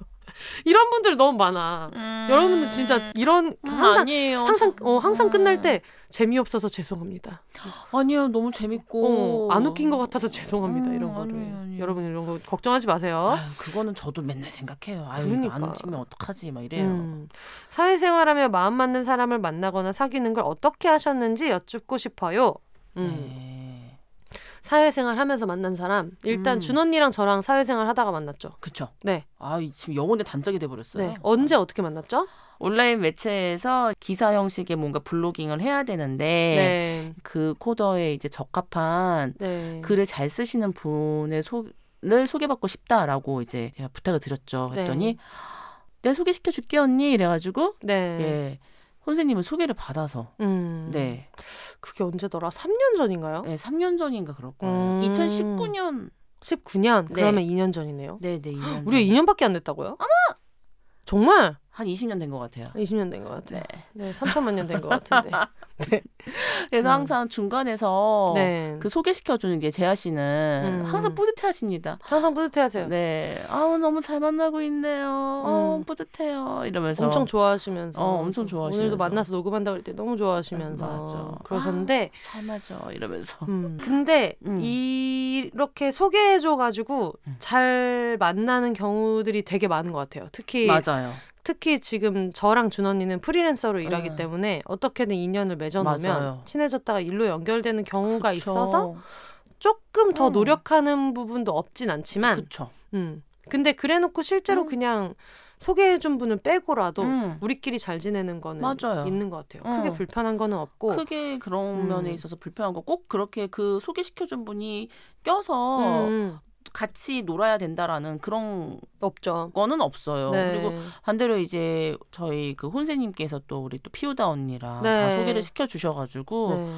이런 분들 너무 많아. 여러분들 진짜 이런 음, 항상 아니에요. 항상 어 항상 음. 끝날 때 재미없어서 죄송합니다. 아니요, 너무 재밌고 어, 안 웃긴 것 같아서 죄송합니다. 음, 이런 거를. 아니에요, 아니에요. 여러분 이런 거 걱정하지 마세요. 아유, 그거는 저도 맨날 생각해요. 아유, 그러니까. 안 웃기면 어떡하지? 막 이래요. 음. 사회생활하며 마음 맞는 사람을 만나거나 사귀는 걸 어떻게 하셨는지 여쭙고 싶어요. 음. 네. 사회생활 하면서 만난 사람 일단 음. 준 언니랑 저랑 사회생활 하다가 만났죠. 그쵸. 네. 아, 이 지금 영혼의 단적이 돼버렸어요. 네. 언제 어떻게 만났죠? 온라인 매체에서 기사 형식의 뭔가 블로깅을 해야 되는데 네. 그 코더에 이제 적합한 네. 글을 잘 쓰시는 분의 소를 소개받고 싶다라고 이제 제가 부탁을 드렸죠. 네. 했더니 내가 소개시켜 줄게 언니 이래가지고 네. 예 선생님은 소개를 받아서 음. 네, 그게 언제더라? 3년 전인가요? 네 3년 전인가 그럴 거예요. 음. 2019년 19년. 네. 그러면 2년 전이네요. 네 네 2년 우리 2년밖에 안 됐다고요? 어머! 정말? 한 20년 된 것 같아요. 20년 된 것 같아요. 네. 네, 3천만 년 된 것 같은데. 그래서 음. 항상 중간에서 네. 그 소개시켜주는 게 재하 씨는 음. 항상 뿌듯해하십니다. 항상 뿌듯해하세요. 네, 아우 너무 잘 만나고 있네요. 어, 음. 뿌듯해요. 이러면서 엄청 좋아하시면서. 어, 엄청 좋아하시면서. 오늘도 만나서 녹음한다 그럴 때 너무 좋아하시면서. 음, 맞아. 그러셨는데. 잘 맞아 이러면서 음. 근데 음. 이렇게 소개해줘가지고 음. 잘 만나는 경우들이 되게 많은 것 같아요. 특히 맞아요. 특히 지금 저랑 준 언니는 프리랜서로 일하기 음. 때문에 어떻게든 인연을 맺어놓으면 맞아요. 친해졌다가 일로 연결되는 경우가 그쵸. 있어서 조금 더 음. 노력하는 부분도 없진 않지만 그쵸. 음, 근데 그래놓고 실제로 음. 그냥 소개해준 분을 빼고라도 음. 우리끼리 잘 지내는 거는 맞아요. 있는 것 같아요. 어. 크게 불편한 거는 없고. 크게 그런 음. 면에 있어서 불편한 거 꼭 그렇게 그 소개시켜준 분이 껴서 음, 같이 놀아야 된다라는 그런 없죠. 거는 없어요. 네. 그리고 반대로 이제 저희 그 혼세님께서 또 우리 또 피우다 언니랑 네. 다 소개를 시켜 주셔가지고 네.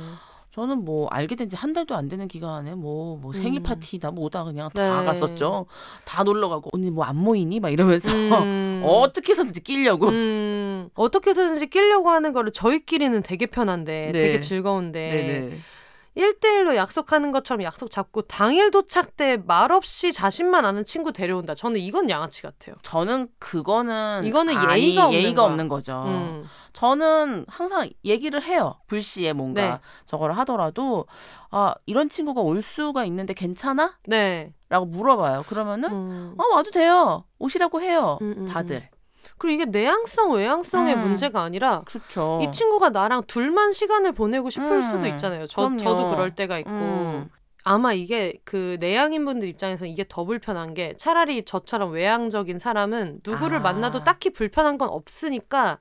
저는 뭐 알게 된 지 한 달도 안 되는 기간에 뭐, 뭐 생일 음. 파티다 뭐다 그냥 다 네. 갔었죠. 다 놀러 가고 언니 뭐 안 모이니? 막 이러면서 음. 어떻게 해서든지 끼려고. 음, 어떻게든지 끼려고 하는 거를 저희끼리는 되게 편한데, 네. 되게 즐거운데, 네네. 1대1로 약속하는 것처럼 약속 잡고 당일 도착 때 말없이 자신만 아는 친구 데려온다. 저는 이건 양아치 같아요. 저는 그거는 이거는 예의가 없는 예의가. 없는 거죠. 음. 저는 항상 얘기를 해요. 불시에 뭔가 네. 저거를 하더라도 아 이런 친구가 올 수가 있는데 괜찮아? 네. 라고 물어봐요. 그러면은 음. 어 와도 돼요. 오시라고 해요. 음, 음, 다들. 그리고 이게 내향성, 외향성의 음. 문제가 아니라 그렇죠. 이 친구가 나랑 둘만 시간을 보내고 싶을 음. 수도 있잖아요. 저, 그럼요. 저도 그럴 때가 있고. 음. 아마 이게 그 내향인 분들 입장에서 이게 더 불편한 게 차라리 저처럼 외향적인 사람은 누구를 아. 만나도 딱히 불편한 건 없으니까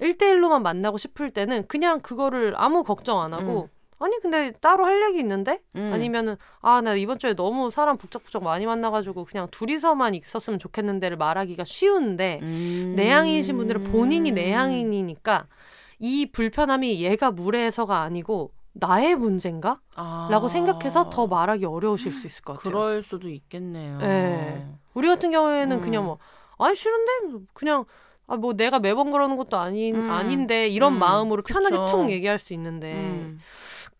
1대1로만 만나고 싶을 때는 그냥 그거를 아무 걱정 안 하고 아니 근데 따로 할 얘기 있는데 음. 아니면은 아 나 이번 주에 너무 사람 북적북적 많이 만나가지고 그냥 둘이서만 있었으면 좋겠는데를 말하기가 쉬운데 음. 내향인이신 분들은 본인이 내향인이니까 이 불편함이 얘가 무례해서가 아니고 나의 문제인가? 아. 라고 생각해서 더 말하기 어려우실 수 있을 것 같아요. 그럴 수도 있겠네요. 네. 우리 같은 경우에는 음. 그냥 뭐 아니 싫은데 그냥 아 뭐 내가 매번 그러는 것도 아닌 음. 아닌데 이런 음. 마음으로 편하게 그쵸. 툭 얘기할 수 있는데 음.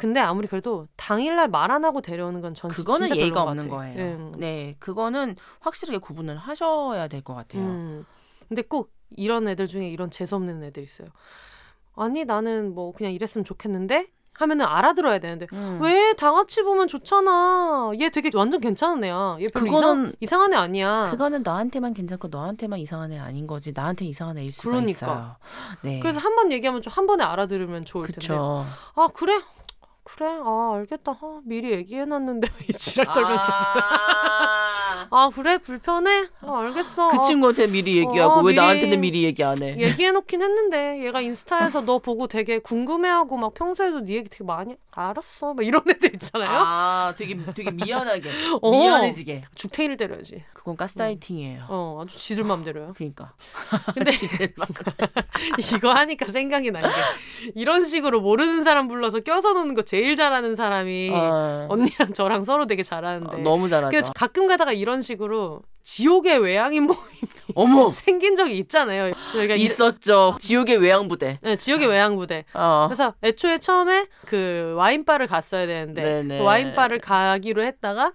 근데 아무리 그래도 당일날 말 안 하고 데려오는 건 전 그거는 진짜 예의가 없는. 거예요. 음. 네, 그거는 확실하게 구분을 하셔야 될 것 같아요. 음. 근데 꼭 이런 애들 중에 이런 재수 없는 애들 있어요. 아니 나는 뭐 그냥 이랬으면 좋겠는데 하면은 알아들어야 되는데 음. 왜다 같이 보면 좋잖아. 얘 되게 완전 괜찮은 애야. 얘 별로 이상, 그거는- 이상 한 애 아니야. 그거는 너한테만 괜찮고 너한테만 이상한 애 아닌 거지 나한테 이상한 애일 수가 그러니까. 있어요. 네. 그래서 한 번 얘기하면 좀 한 번에 알아들으면 좋을 텐데. 그쵸. 아 그래? 그래? 아 알겠다. 아, 미리 얘기해놨는데 이 지랄 떨면서. 아, 아 그래? 불편해? 아 알겠어. 그 아, 친구한테 미리 얘기하고 어, 왜 미리- 나한테는 미리 얘기 안 해? 얘기해놓긴 했는데 얘가 인스타에서 너 보고 되게 궁금해하고 막 평소에도 네 얘기 되게 많이 알았어. 막 이런 애들 있잖아요. 아, 되게 되게 미안하게 어. 미안해지게. 죽탱이를 때려야지. 그건 가스라이팅이에요. 어 아주 지들 맘대로요. 그러니까. 근데. 이거 하니까 생각이 난 게 이런 식으로 모르는 사람 불러서 껴서 노는 거 제일 잘하는 사람이 어. 언니랑 저랑 서로 되게 잘하는데. 어, 너무 잘하죠. 가끔 가다가 이런 식으로 지옥의 외향인 모임 어머 생긴 적이 있잖아요. 저희가 이- 있었죠. 지옥의 외양 부대. 네, 지옥의 외향 부대. 어. 그래서 애초에 처음에 그 와인바를 갔어야 되는데 네네. 그 와인바를 가기로 했다가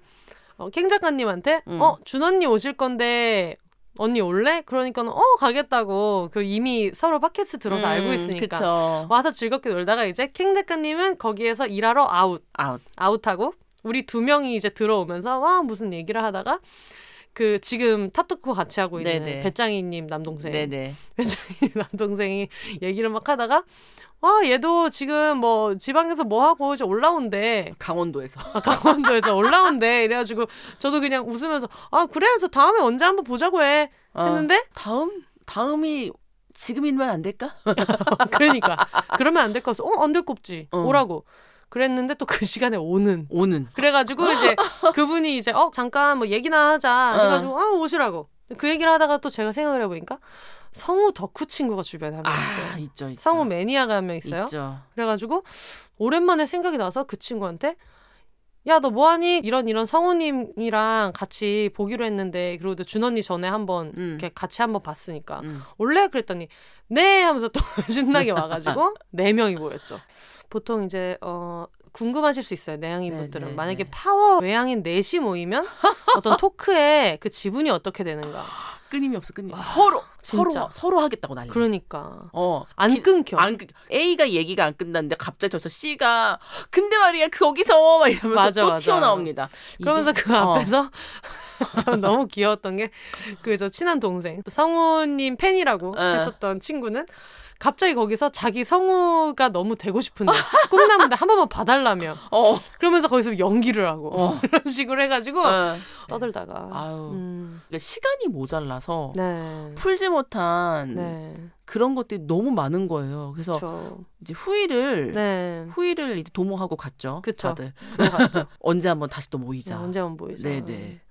어, 캥 작가님한테 음. 어 준 언니 오실 건데 언니 올래? 그러니까는 어 가겠다고 그 이미 서로 팟캐스트 들어서 알고 있으니까 음, 그쵸. 와서 즐겁게 놀다가 이제 캥 작가님은 거기에서 일하러 아웃 아웃. 아웃하고 우리 두 명이 이제 들어오면서 와 무슨 얘기를 하다가 그 지금 탑토크 같이 하고 있는 네네. 배짱이님 남동생 네네. 배짱이 남동생이 얘기를 막 하다가 와 얘도 지금 뭐 지방에서 뭐 하고 이제 올라온대 강원도에서. 아, 강원도에서 올라온대 이래가지고 저도 그냥 웃으면서 아 그래 그래서 다음에 언제 한번 보자고 해 어. 했는데 다음 다음이 지금이면 안 될까? 그러니까 그러면 안될거 같아 어안 될 거 없지 어. 오라고 그랬는데 또 그 시간에 오는 오는. 그래가지고 이제 그분이 이제 어 잠깐 뭐 얘기나 하자 해가지고 아 오시라고 그 얘기를 하다가 또 제가 생각을 해보니까 성우 덕후 친구가 주변에 한 명 있어요 아 있죠 있죠. 성우 매니아가 한 명 있어요 있죠. 그래가지고 오랜만에 생각이 나서 그 친구한테 야 너 뭐하니 이런 이런 성우님이랑 같이 보기로 했는데 그리고 준 언니 전에 한번 음. 이렇게 같이 한번 봤으니까 음. 올래 그랬더니 네 하면서 또 신나게 와가지고 네 명이 모였죠. 보통 이제 어 궁금하실 수 있어요 내향인 네, 분들은 네, 만약에 네. 파워 외향인 넷이 모이면 어떤 토크의 그 지분이 어떻게 되는가 끊임이 없어 끊임. 서로 서로 진짜. 서로 하겠다고 난리. 그러니까 어. 안 기- 끊겨 안 끊- A가 얘기가 안 끝났는데 갑자기 저서 C가 근데 말이야 거기서 막 이러면서 맞아, 또 맞아. 튀어나옵니다. 그러면서 이게- 그 어. 앞에서 전 너무 귀여웠던 게 그 저 친한 동생 성우님 팬이라고 어. 했었던 친구는 갑자기 거기서 자기 성우가 너무 되고 싶은데 꿈나무인데 한 번만 봐달라며. 어. 그러면서 거기서 연기를 하고 어. 이런 식으로 해가지고 어. 떠들다가. 아유. 음. 그러니까 시간이 모자라서 네. 풀지 못한 네. 그런 것들이 너무 많은 거예요. 그래서 그렇죠. 이제 후일을 네. 후일을 이제 도모하고 갔죠. 그쵸. 다들 들어갔죠. 언제 한번 다시 또 모이자. 언제 한번 모이죠. 네네.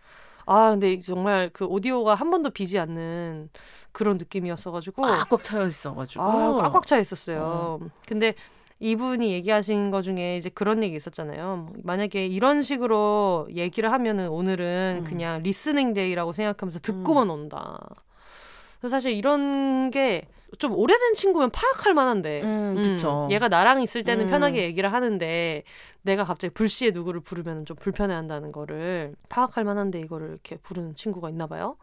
아 근데 정말 그 오디오가 한 번도 비지 않는 그런 느낌이었어가지고 꽉꽉 차여 있어가지고. 아, 꽉꽉 차 있었어요. 근데 이분이 얘기하신 거 중에 이제 그런 얘기 있었잖아요. 만약에 이런 식으로 얘기를 하면은 오늘은 음. 그냥 listening day라고 생각하면서 듣고만 온다. 그래서 사실 이런 게 좀 오래된 친구면 파악할 만한데. 음, 음, 그쵸. 얘가 나랑 있을 때는 음. 편하게 얘기를 하는데 내가 갑자기 불시에 누구를 부르면 좀 불편해한다는 거를 파악할 만한데 이거를 이렇게 부르는 친구가 있나 봐요.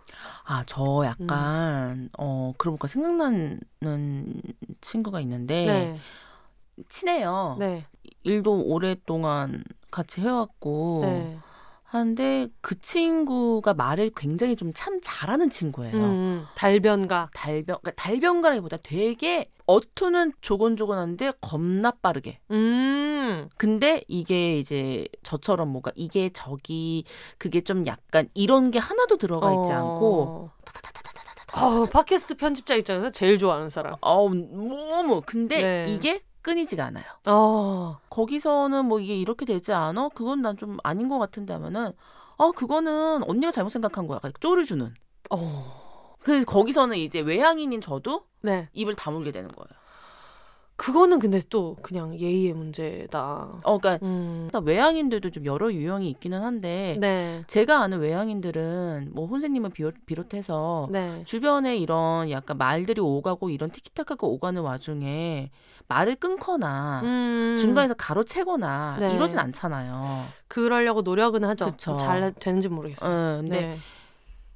아, 저 약간 음. 어 그러니까 생각나는 친구가 있는데 네. 친해요. 네. 일도 오랫동안 같이 해왔고 네. 하는데 그 친구가 말을 굉장히 좀 참 잘하는 친구예요. 음, 달변가. 달변 그러니까 달변가라기보다 되게 어투는 조곤조곤한데 겁나 빠르게. 음. 근데 이게 이제 저처럼 뭐가 이게 저기 그게 좀 약간 이런 게 하나도 들어가 있지 않고 어, 팟캐스트 편집자 입장에서 제일 좋아하는 사람. 어우 너무 근데 네. 이게 끊이지가 않아요. 어. 거기서는 뭐 이게 이렇게 되지 않아? 그건 난 좀 아닌 것 같은데 하면은 어 그거는 언니가 잘못 생각한 거야. 약간 쪼를 주는. 어. 그래서 거기서는 이제 외향인인 저도 네. 입을 다물게 되는 거예요. 그거는 근데 또 그냥 예의의 문제다. 어 그러니까 음. 외향인들도 좀 여러 유형이 있기는 한데 네. 제가 아는 외향인들은 뭐 혼세님을 비롯, 비롯 해서 네. 주변에 이런 약간 말들이 오가고 이런 티키타카가 오가는 와중에 말을 끊거나 음. 중간에서 가로채거나 네. 이러진 않잖아요. 그러려고 노력은 하죠. 그쵸. 잘 되는지 모르겠어요. 어, 근데 네.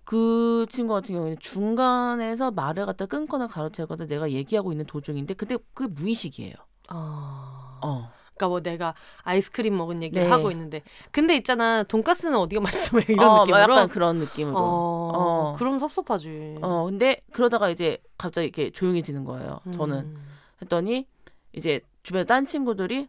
그 친구 같은 경우에는 중간에서 말을 갖다 끊거나 가로채거나 내가 얘기하고 있는 도중인데 근데 그게 무의식이에요. 어. 어. 그러니까 뭐 내가 아이스크림 먹은 얘기를 네. 하고 있는데 근데 있잖아 돈가스는 어디가 맛있어 이런 어, 느낌으로 약간 그런 느낌으로. 어, 어. 그럼 섭섭하지 어, 근데 그러다가 이제 갑자기 이렇게 조용해지는 거예요. 저는. 음. 했더니 이제 주변에 딴 친구들이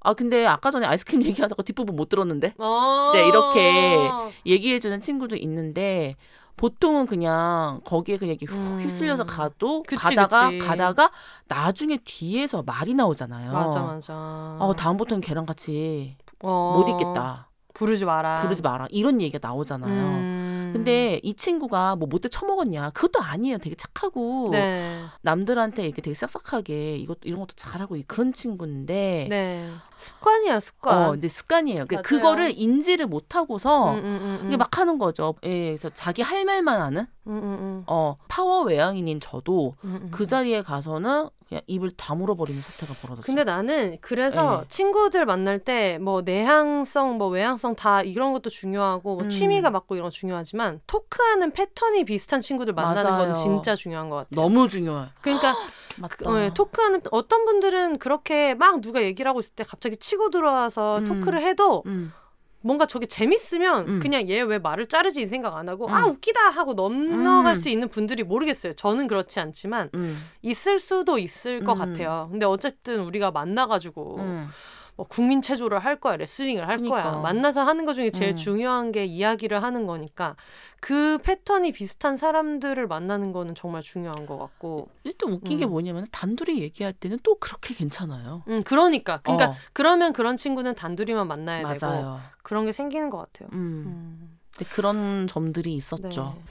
아 근데 아까 전에 아이스크림 얘기하다가 뒷부분 못 들었는데 어. 이제 이렇게 얘기해주는 친구도 있는데 보통은 그냥 거기에 그냥 이렇게 훅 음. 휩쓸려서 가도 그치, 가다가 그치. 가다가 나중에 뒤에서 말이 나오잖아요. 맞아 맞아 어 다음부터는 걔랑 같이 어. 못 있겠다. 부르지 마라 부르지 마라. 이런 얘기가 나오잖아요. 음. 근데 이 친구가 뭐 못돼 처먹었냐? 그것도 아니에요. 되게 착 하고 네. 남들한테 이렇게 되게 싹싹하게 이것 이런 것도 잘하고 그런 친구인데 네. 습관이야 습관. 어, 근데 습관이에요. 그 맞아요. 그거를 인지를 못 하고서 음, 음, 음, 음. 이게 막 하는 거죠. 예, 그래서 자기 할 말만 하는 음, 음, 음. 어 파워 외향인인 저도. 그 자리에 가서는 그냥 입을 다물어 버리는 사태가 벌어졌어요. 근데 나는 그래서 네. 친구들 만날 때 뭐 내향성 뭐 외향성 다 이런 것도 중요하고 뭐 음. 취미가 맞고 이런 거 중요하지만 토크하는 패턴이 비슷한 친구들 만나는 맞아요. 건 진짜 중요 한 것 같아요. 너무 중요해. 그러니까 맞다. 어, 예, 토크하는 어떤 분들은 그렇게 막 누가 얘기를 하고 있을 때 갑자기 치고 들어와서 음. 토크를 해도 음. 뭔가 저게 재밌으면 음. 그냥 얘 왜 말을 자르지 이 생각 안 하고 음. 아 웃기다 하고 넘어갈 음. 수 있는 분들이 모르겠어요. 저는 그렇지 않지만 음. 있을 수도 있을 것 음. 같아요. 근데 어쨌든 우리가 만나가지고 음. 뭐 국민 체조를 할 거야, 레슬링을 할 거야. 그러니까. 만나서 하는 것 중에 제일 음. 중요한 게 이야기를 하는 거니까 그 패턴이 비슷한 사람들을 만나는 거는 정말 중요한 것 같고. 일단 웃긴 게 음. 뭐냐면 단둘이 얘기할 때는 또 그렇게 괜찮아요. 음, 그러니까. 그러니까 어. 그러면 그런 친구는 단둘이만 만나야 되고 맞아요. 그런 게 생기는 것 같아요. 음. 음. 근데 그런 점들이 있었죠. 네.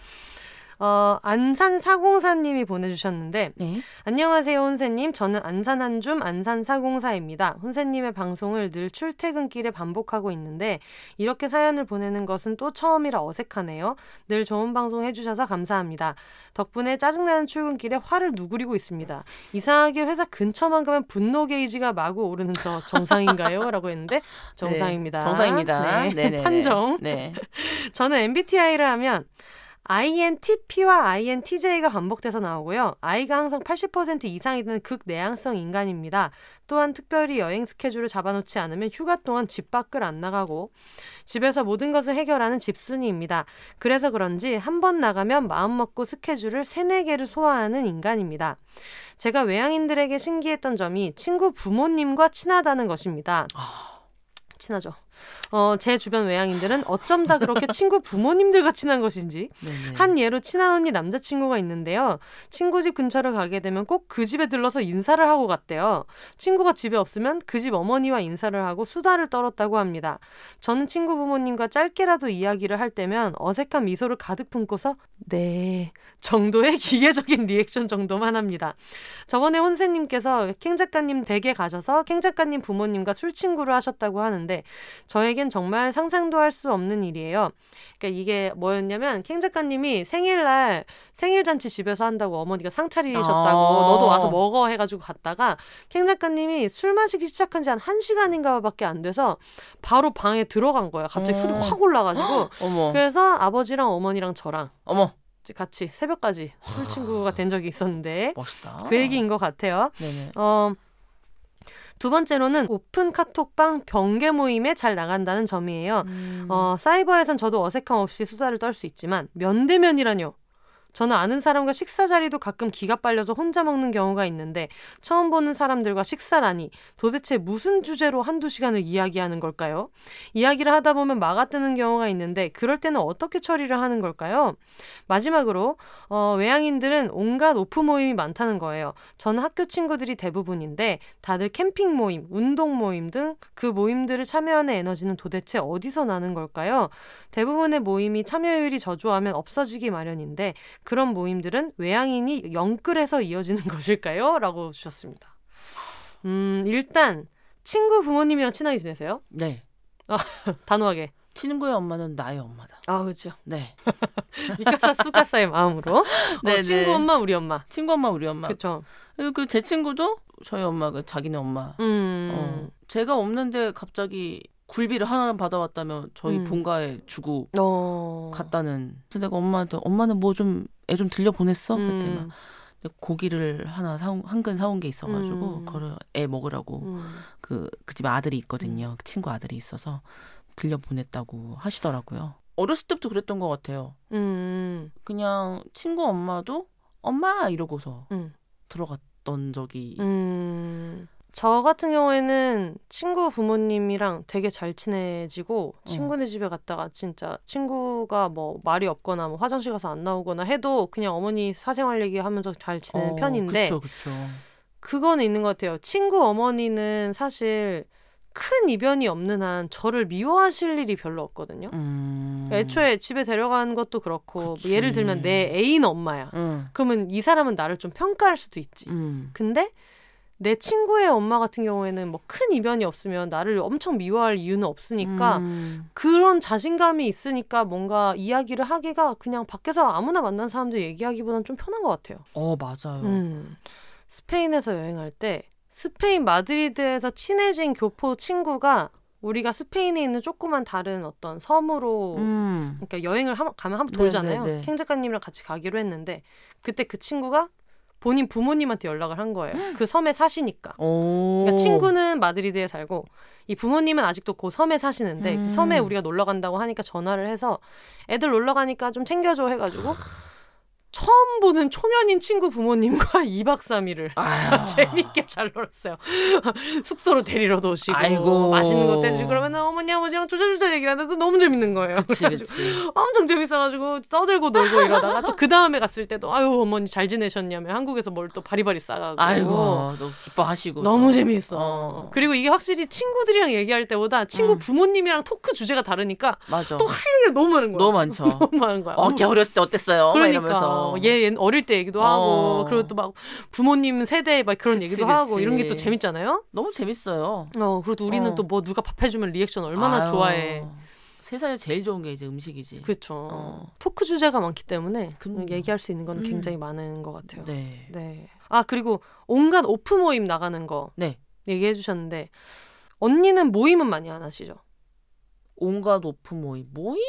어, 안산 사공사님이 보내주셨는데 네. 안녕하세요 혼세님 저는 안산 한줌 안산 사공사입니다 혼세님의 방송을 늘 출퇴근길에 반복하고 있는데 이렇게 사연을 보내는 것은 또 처음이라 어색하네요 늘 좋은 방송 해주셔서 감사합니다 덕분에 짜증나는 출근길에 화를 누구리고 있습니다 이상하게 회사 근처만 가면 분노 게이지가 마구 오르는 저 정상인가요? 라고 했는데 정상입니다 네, 정상입니다. 네. 네네네. 판정 네. 저는 MBTI를 하면 INTP와 INTJ가 반복돼서 나오고요. I가 항상 80% 이상이 되는 극내향성 인간입니다. 또한 특별히 여행 스케줄을 잡아놓지 않으면 휴가 동안 집 밖을 안 나가고 집에서 모든 것을 해결하는 집순이입니다. 그래서 그런지 한 번 나가면 마음먹고 스케줄을 세네 개를 소화하는 인간입니다. 제가 외향인들에게 신기했던 점이 친구 부모님과 친하다는 것입니다. 친하죠. 어, 제 주변 외향인들은 어쩜 다 그렇게 친구 부모님들과 친한 것인지 네네. 한 예로 친한 언니 남자친구가 있는데요. 친구 집 근처를 가게 되면 꼭 그 집에 들러서 인사를 하고 갔대요. 친구가 집에 없으면 그 집 어머니와 인사를 하고 수다를 떨었다고 합니다. 저는 친구 부모님과 짧게라도 이야기를 할 때면 어색한 미소를 가득 품고서 네 정도의 기계적인 리액션 정도만 합니다. 저번에 혼세님께서 캥 작가님 댁에 가셔서 캥 작가님 부모님과 술 친구를 하셨다고 하는데 저에겐 정말 상상도 할 수 없는 일이에요. 그러니까 이게 뭐였냐면 캥 작가님이 생일날 생일 잔치 집에서 한다고 어머니가 상 차리셨다고 아. 너도 와서 먹어 해가지고 갔다가 캥 작가님이 술 마시기 시작한 지 한 1시간인가밖에 안 돼서 바로 방에 들어간 거야. 갑자기 술이 어. 확 올라가지고 그래서 아버지랑 어머니랑 저랑 어머, 같이 새벽까지 술 친구가 된 적이 있었는데 멋있다. 그 얘기인 것 같아요. 네네. 어, 두 번째로는 오픈 카톡방 병개 모임에 잘 나간다는 점이에요. 음. 어, 사이버에선 저도 어색함 없이 수다를 떨 수 있지만 면대면이라뇨. 저는 아는 사람과 식사 자리도 가끔 기가 빨려서 혼자 먹는 경우가 있는데 처음 보는 사람들과 식사라니 도대체 무슨 주제로 한두 시간을 이야기하는 걸까요? 이야기를 하다 보면 막아뜨는 경우가 있는데 그럴 때는 어떻게 처리를 하는 걸까요? 마지막으로 어, 외향인들은 온갖 오프 모임이 많다는 거예요. 저는 학교 친구들이 대부분인데 다들 캠핑 모임, 운동 모임 등 그 모임들을 참여하는 에너지는 도대체 어디서 나는 걸까요? 대부분의 모임이 참여율이 저조하면 없어지기 마련인데 그런 모임들은 외향인이 영끌에서 이어지는 것일까요? 라고 주셨습니다. 음, 일단 친구 부모님이랑 친하게 지내세요? 네. 단호하게. 친구의 엄마는 나의 엄마다. 아, 그렇죠. 네. 미카사 수카사의 마음으로. 네, 어, 친구 네. 엄마, 우리 엄마. 친구 엄마 우리 엄마. 그렇죠. 그리고 그제 친구도 저희 엄마가 자기네 엄마. 음. 어. 제가 없는데 갑자기 굴비를 하나를 받아왔다면 저희 음. 본가에 주고 어. 갔다는. 그래서 내가 엄마한테 엄마는 뭐 좀 애 좀 들려 보냈어. 그때 막 음. 고기를 하나 사한근 사온 게 있어가지고 음. 그거를 애 먹으라고 음. 그그 집에 아들이 있거든요. 그 친구 아들이 있어서 들려 보냈다고 하시더라고요. 어렸을 때부터 그랬던 것 같아요. 음. 그냥 친구 엄마도 엄마 이러고서 음. 들어갔던 적이 음. 저 같은 경우에는 친구 부모님이랑 되게 잘 친해지고 어. 친구네 집에 갔다가 진짜 친구가 뭐 말이 없거나 뭐 화장실 가서 안 나오거나 해도 그냥 어머니 사생활 얘기하면서 잘 지내는 어, 편인데 그쵸 그쵸. 그거는 있는 것 같아요. 친구 어머니는 사실 큰 이변이 없는 한 저를 미워하실 일이 별로 없거든요. 음. 애초에 집에 데려가는 것도 그렇고 뭐. 예를 들면 내 애인 엄마야. 음. 그러면 이 사람은 나를 좀 평가할 수도 있지. 음. 근데 내 친구의 엄마 같은 경우에는 뭐 큰 이변이 없으면 나를 엄청 미워할 이유는 없으니까 음. 그런 자신감이 있으니까 뭔가 이야기를 하기가 그냥 밖에서 아무나 만난 사람들 얘기하기보다는 좀 편한 것 같아요. 어 맞아요. 음. 스페인에서 여행할 때 스페인 마드리드에서 친해진 교포 친구가 우리가 스페인에 있는 조그만 다른 어떤 섬으로 음. 그러니까 여행을 한- 가면 한번 네, 돌잖아요. 네, 네. 캥 작가님이랑 같이 가기로 했는데 그때 그 친구가 본인 부모님한테 연락을 한 거예요. 그 섬에 사시니까. 오. 그러니까 친구는 마드리드에 살고 이 부모님은 아직도 그 섬에 사시는데 음. 그 섬에 우리가 놀러 간다고 하니까 전화를 해서 애들 놀러 가니까 좀 챙겨줘 해가지고 처음 보는 초면인 친구 부모님과 2박 3일을 아유. 재밌게 잘 놀았어요. 숙소로 데리러도 오시고 아이고. 맛있는 거 떼주고 그러면 어머니 아버지랑 조잘조잘 얘기를 하는데 너무 재밌는 거예요. 그치 그치. 엄청 재밌어가지고 떠들고 놀고 이러다가 또 그 다음에 갔을 때도 아유 어머니 잘 지내셨냐며 한국에서 뭘 또 바리바리 싸가고 아이고 너무 기뻐하시고 너무 또. 재미있어. 어. 그리고 이게 확실히 친구들이랑 얘기할 때보다 친구 음. 부모님이랑 토크 주제가 다르니까. 또 할 얘기가 너무 많은 거야. 너무 많죠. 너무 많은 거야. 어, 걔 어렸을 때 어땠어요? 막 그러니까 이러면서. 얘, 얘 어릴 때 얘기도 하고 어. 그리고 또 막 부모님 세대 막 그런 그치, 얘기도 하고 그치. 이런 게 또 재밌잖아요. 너무 재밌어요. 어 그리고 또 우리는 어. 또 뭐 누가 밥 해주면 리액션 얼마나 아유, 좋아해. 세상에 제일 좋은 게 이제 음식이지. 그렇죠. 어. 토크 주제가 많기 때문에 그럼요. 얘기할 수 있는 건 음. 굉장히 많은 것 같아요. 네. 네. 아 그리고 온갖 오프 모임 나가는 거 네. 얘기해 주셨는데 언니는 모임은 많이 안 하시죠? 온갖 오프 모임. 모임은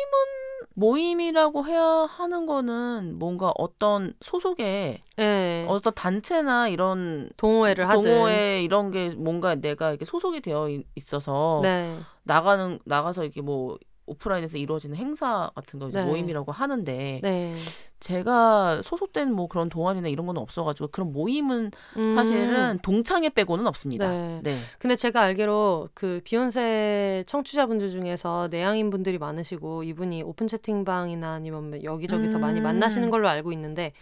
모임이라고 해야 하는 거는 뭔가 어떤 소속의 네. 어떤 단체나 이런 동호회를 하든 동호회 이런 게 뭔가 내가 이렇게 소속이 되어 있- 있어서 네. 나가는 나가서 이렇게 뭐 오프라인에서 이루어지는 행사 같은 거 이제 네. 모임이라고 하는데 네. 제가 소속된 뭐 그런 동아리나 이런 건 없어가지고 그런 모임은 음. 사실은 동창회 빼고는 없습니다. 네. 네. 근데 제가 알기로 그 비혼세 청취자분들 중에서 내향인 분들이 많으시고 이분이 오픈 채팅방이나 아니면 뭐 여기저기서 음. 많이 만나시는 걸로 알고 있는데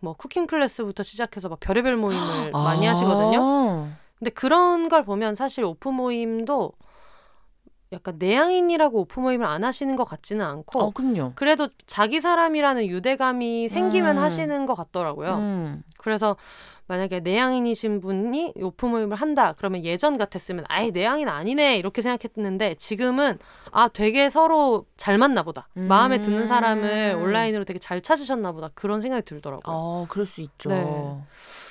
뭐 cooking class부터 시작해서 막 별의별 모임을 많이 아. 하시거든요. 근데 그런 걸 보면 사실 오프 모임도 약간 내향인이라고 오프 모임을 안 하시는 것 같지는 않고 어, 그럼요. 그래도 자기 사람이라는 유대감이 생기면 음. 하시는 것 같더라고요. 음. 그래서 만약에 내향인이신 분이 오프 모임을 한다 그러면 예전 같았으면 아예 내향인 아니네 이렇게 생각했는데 지금은 아 되게 서로 잘 맞나 보다 음. 마음에 드는 사람을 온라인으로 되게 잘 찾으셨나 보다 그런 생각이 들더라고요. 어, 그럴 수 있죠. 네.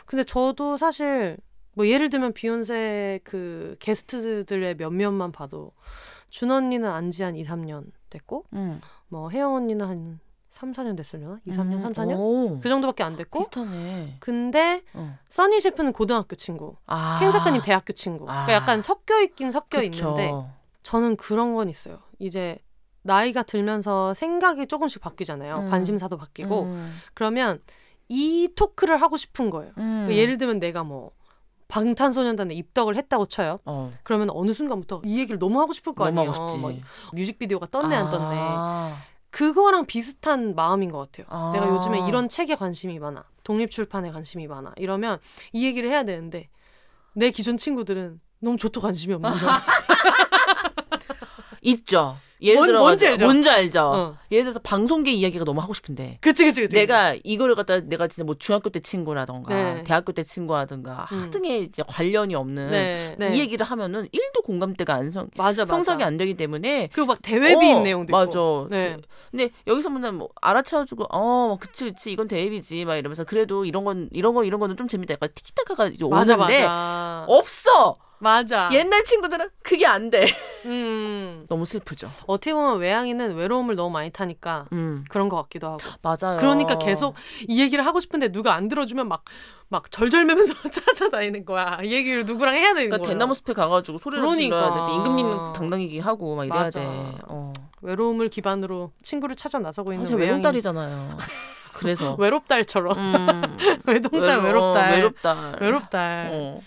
근데 저도 사실 뭐 예를 들면 비욘세 그 게스트들의 몇몇만 봐도 준 언니는 안 지 한 2, 3년 됐고 음. 뭐 혜영 언니는 한 3, 4년 됐으려나? 2, 3년, 3, 4년? 오, 그 정도밖에 안 됐고 비슷하네. 근데 어. 써니 셰프는 고등학교 친구, 아. 캥 작가님 대학교 친구. 아. 그러니까 약간 섞여 있긴 섞여 그쵸. 있는데 저는 그런 건 있어요. 이제 나이가 들면서 생각이 조금씩 바뀌잖아요. 음. 관심사도 바뀌고 음. 그러면 이 토크를 하고 싶은 거예요. 음. 그러니까 예를 들면 내가 뭐 방탄소년단에 입덕을 했다고 쳐요. 어, 그러면 어느 순간부터 이 얘기를 너무 하고 싶을 거 아니에요. 하고 싶지. 뭐 뮤직비디오가 떴네 안 떴네. 아. 그거랑 비슷한 마음인 것 같아요. 아. 내가 요즘에 이런 책에 관심이 많아. 독립출판에 관심이 많아. 이러면 이 얘기를 해야 되는데 내 기존 친구들은 너무 저도 관심이 없는 거야. 있죠. 예를 뭔- 들어 뭔지 알죠? 뭔지 알죠. 어. 예를 들어서 방송계 이야기가 너무 하고 싶은데 그치 그치 그치. 내가 이거를 갖다 내가 진짜 뭐 중학교 때 친구라던가 네. 대학교 때 친구라든가 음. 하등에 이제 관련이 없는 네, 네. 이 얘기를 하면은 1도 공감대가 안 성, 맞아 맞아. 형성이 안 되기 때문에 그리고 막 대회비인 어, 내용도 맞아. 있고. 네. 근데 여기서 보면 뭐 알아차가지고 어 그치 그치 이건 대입이지 막 이러면서 그래도 이런 건 이런 거 이런 거는 좀 재밌다 약간 티키타카가 이제 맞아 오는데 맞아. 없어 맞아. 옛날 친구들은 그게 안 돼 음. 너무 슬프죠 어떻게 보면 외향이는 외로움을 너무 많이 타니까 음 그런 것 같기도 하고. 맞아요 그러니까 계속 이 얘기를 하고 싶은데 누가 안 들어주면 막 막 절절매면서 찾아다니는 거야. 이 얘기를 누구랑 해야 되는 그러니까 거야. 대나무 숲에 가가지고 소리를 그러니까. 질러야 되지 임금님 당당히기 하고 막 이래야 맞아. 돼 어. 외로움을 기반으로 친구를 찾아 나서고 있는 아, 외향인. 외동딸이잖아요 그래서 외롭달처럼 음, 외동딸 외로- 외롭달 외롭달 외롭달 어.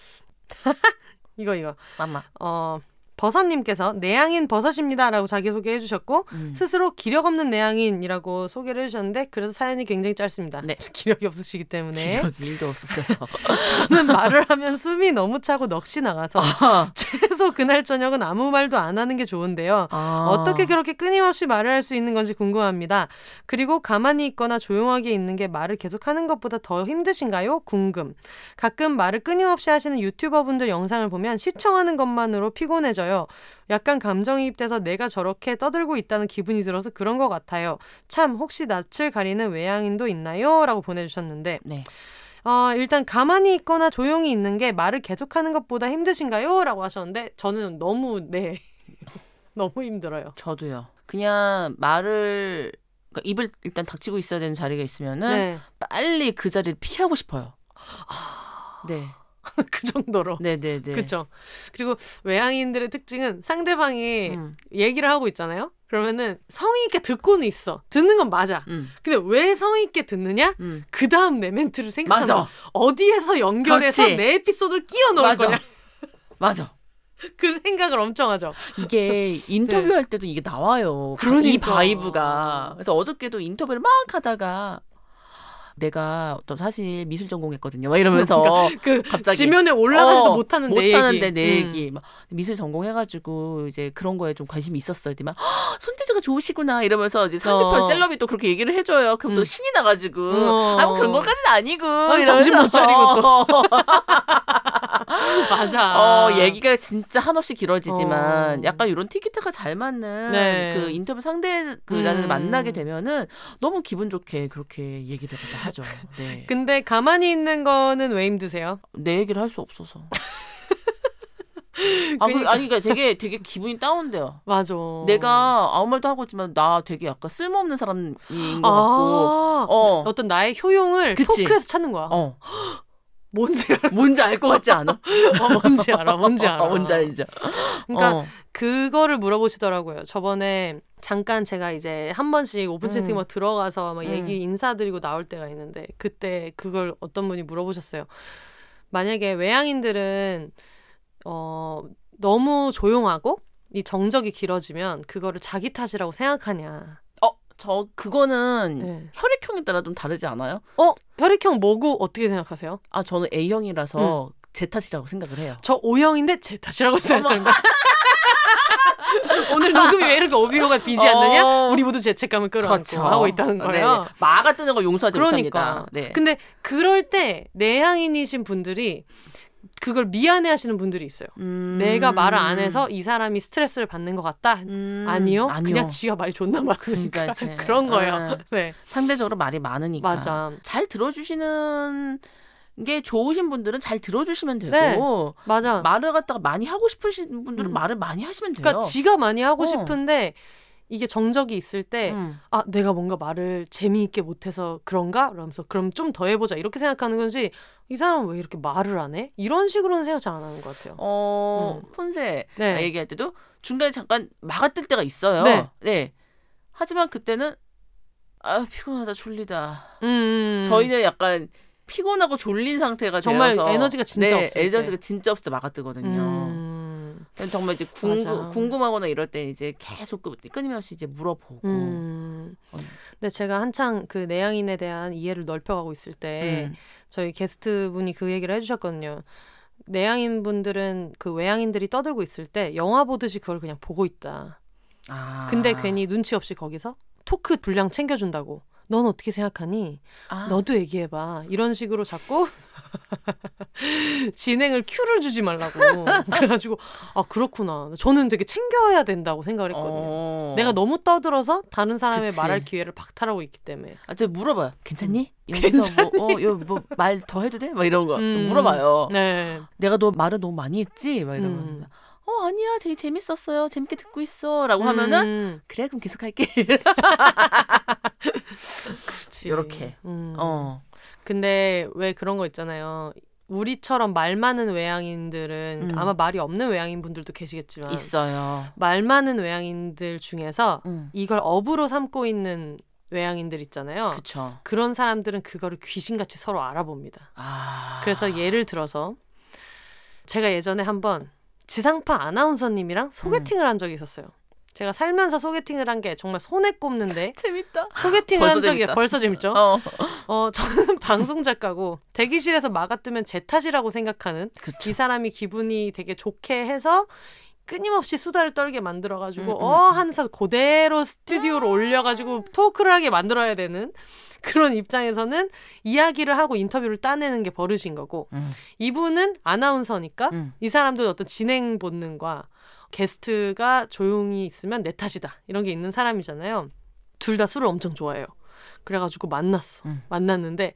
이거 이거. 맘마. 어 버섯님께서 내향인 버섯입니다라고 자기소개해 주셨고 음. 스스로 기력 없는 내향인이라고 소개를 해주셨는데 그래서 사연이 굉장히 짧습니다. 네. 기력이 없으시기 때문에 기력 일도 없으셔서 저는 말을 하면 숨이 너무 차고 넋이 나가서 최소 그날 저녁은 아무 말도 안 하는 게 좋은데요. 아. 어떻게 그렇게 끊임없이 말을 할 수 있는 건지 궁금합니다. 그리고 가만히 있거나 조용하게 있는 게 말을 계속하는 것보다 더 힘드신가요? 궁금. 가끔 말을 끊임없이 하시는 유튜버분들 영상을 보면 시청하는 것만으로 피곤해져요. 약간 감정이입돼서 내가 저렇게 떠들고 있다는 기분이 들어서 그런 것 같아요. 참 혹시 낯을 가리는 외향인도 있나요? 라고 보내주셨는데 네. 어, 일단 가만히 있거나 조용히 있는 게 말을 계속하는 것보다 힘드신가요? 라고 하셨는데 저는 너무 네 너무 힘들어요. 저도요. 그냥 말을 그러니까 입을 일단 닥치고 있어야 되는 자리가 있으면은 네. 빨리 그 자리를 피하고 싶어요. 네, 그 정도로. 네, 네, 네. 그렇죠. 그리고 외향인들의 특징은 상대방이 음, 얘기를 하고 있잖아요. 그러면은 성의 있게 듣고는 있어. 듣는 건 맞아. 음, 근데 왜 성의 있게 듣느냐? 음. 그 다음 내 멘트를 생각하는 맞아. 거야. 어디에서 연결해서 그렇지. 내 에피소드를 끼워 넣을 맞아. 거냐. 맞아. 그 생각을 엄청 하죠. 이게 인터뷰할 때도 이게 나와요. 이 그러니까. vibe가. 그래서 어저께도 인터뷰를 막 하다가 내가 어떤 사실 미술 전공했거든요. 막 이러면서 그 갑자기. 지면에 올라가지도 어, 못하는 내. 못하는데 내 음. 얘기 막 미술 전공해가지고 이제 그런 거에 좀 관심이 있었어요. 그랬더니 막 "헉, 손재주가 좋으시구나 이러면서 이제 상대편 어. celeb이 또 그렇게 얘기를 해줘요. 그럼 또 음. 신이 나가지고 어. 아뭐 그런 것까지는 아니고 정신 못 차리고 또 맞아. 어, 얘기가 진짜 한없이 길어지지만 어. 약간 이런 티키타카 잘 맞는 네. 그 인터뷰 상대 그자를 음. 만나게 되면은 너무 기분 좋게 그렇게 얘기를 갖다 하죠. 네. 근데 가만히 있는 거는 왜 힘드세요? 내 얘기를 할 수 없어서. 아, 그, 아니, 그러니까 되게, 되게 기분이 다운돼요. 맞아. 내가 아무 말도 하고 있지만, 나 되게 약간 쓸모없는 사람인 것 아, 같고, 어. 어떤 나의 효용을 그치. 토크에서 찾는 거야. 어. 뭔지 알아. 뭔지 알 것 같지 않아? 어, 뭔지 알아. 뭔지 알아. 어, 뭔지 알죠. 그러니까 어. 그거를 물어보시더라고요. 저번에 잠깐 제가 이제 한 번씩 오픈 채팅 음. 막 들어가서 막 음. 얘기 인사드리고 나올 때가 있는데 그때 그걸 어떤 분이 물어보셨어요. 만약에 외향인들은 어 너무 조용하고 이 정적이 길어지면 그거를 자기 탓이라고 생각하냐. 어, 저, 그거는 네. 혈액형에 따라 좀 다르지 않아요? 어 혈액형 뭐고 어떻게 생각하세요? 아, 저는 A형이라서 제 탓이라고 생각을 해요. 저 O형인데 제 탓이라고 생각합니다. 오늘 녹음이 왜 이렇게 오비오가 비지 않느냐? 어. 우리 모두 죄책감을 끌어안고 하고 있다는 거예요. 네. 마가 뜨는 거 용서하지 그러니까. 못합니다. 네. 근데 그럴 때 내향인이신 분들이 그걸 미안해 하시는 분들이 있어요. 음. 내가 말을 안 해서 이 사람이 스트레스를 받는 것 같다. 음. 아니요. 아니요. 그냥 지가 말이 존나 많으니까. 그러니까 그런 거예요. 아, 네. 상대적으로 말이 많으니까. 맞아. 잘 들어주시는 게 좋으신 분들은 잘 들어주시면 되고 네. 맞아. 말을 갖다가 많이 하고 싶으신 분들은 음. 말을 많이 하시면 돼요. 그러니까 지가 많이 하고 어. 싶은데 이게 정적이 있을 때 음. 아, 내가 뭔가 말을 재미있게 못해서 그런가? 그러면서 그럼 좀 더 해보자. 이렇게 생각하는 건지 이 사람은 왜 이렇게 말을 안 해? 이런 식으로는 생각 잘 안 하는 것 같아요. 어, 음. 폰세 네. 얘기할 때도 중간에 잠깐 막아 뜰 때가 있어요. 네. 하지만 그때는 아 피곤하다 졸리다. 음. 저희는 약간 피곤하고 졸린 상태가 정말 되어서 에너지가 진짜 네, 없을 때. 에너지가 진짜 없을 때 막아 뜨거든요. 음. 정말 이제. 궁금, 궁금하거나 이럴 때 이제 계속 그- 끊임없이 이제 물어보고. 음. 어. 근데 제가 한창 그 내향인에 대한 이해를 넓혀가고 있을 때 음. 저희 게스트 분이 그 얘기를 해주셨거든요. 내향인 분들은 그 외향인들이 떠들고 있을 때 영화 보듯이 그걸 그냥 보고 있다. 아. 근데 괜히 눈치 없이 거기서 토크 분량 챙겨준다고. 넌 어떻게 생각하니? 아. 너도 얘기해봐. 이런 식으로 자꾸 진행을 큐를 주지 말라고. 그래가지고 아 그렇구나. 저는 되게 챙겨야 된다고 생각을 했거든요. 어. 내가 너무 떠들어서 다른 사람의 그치. 말할 기회를 박탈하고 있기 때문에. 아, 제가 물어봐요. 괜찮니? 여기서 뭐, 어, 뭐말 더 해도 돼? 막 이런 거. 저 음. 물어봐요. 네. 내가 너 말을 너무 많이 했지? 막 이러면서. 음. 어, 아니야. 되게 재밌었어요. 재밌게 듣고 있어. 라고 하면은, 음, 그래, 그럼 계속 할게. 그렇지. 요렇게. 음. 어. 근데 왜 그런 거 있잖아요. 우리처럼 말 많은 외향인들은 음. 아마 말이 없는 외향인 분들도 계시겠지만 있어요. 말 많은 외향인들 중에서 음. 이걸 업으로 삼고 있는 외향인들 있잖아요. 그쵸. 그런 사람들은 그거를 귀신같이 서로 알아봅니다. 아. 그래서 예를 들어서 제가 예전에 한번 지상파 아나운서님이랑 소개팅을 한 적이 있었어요. 제가 살면서 소개팅을 한 게 정말 손에 꼽는데 재밌다. 소개팅을 한 적이 재밌다. 벌써 재밌죠? 어. 어, 저는 방송 작가고 대기실에서 막아뜨면 제 탓이라고 생각하는 그쵸. 이 사람이 기분이 되게 좋게 해서 끊임없이 수다를 떨게 만들어가지고 음, 음, 어 하면서 그대로 스튜디오로 올려가지고 토크를 하게 만들어야 되는 그런 입장에서는 이야기를 하고 인터뷰를 따내는 게 버릇인 거고 음. 이분은 아나운서니까 음. 이 사람도 어떤 진행 본능과 게스트가 조용히 있으면 내 탓이다 이런 게 있는 사람이잖아요. 둘 다 술을 엄청 좋아해요. 그래가지고 만났어. 음. 만났는데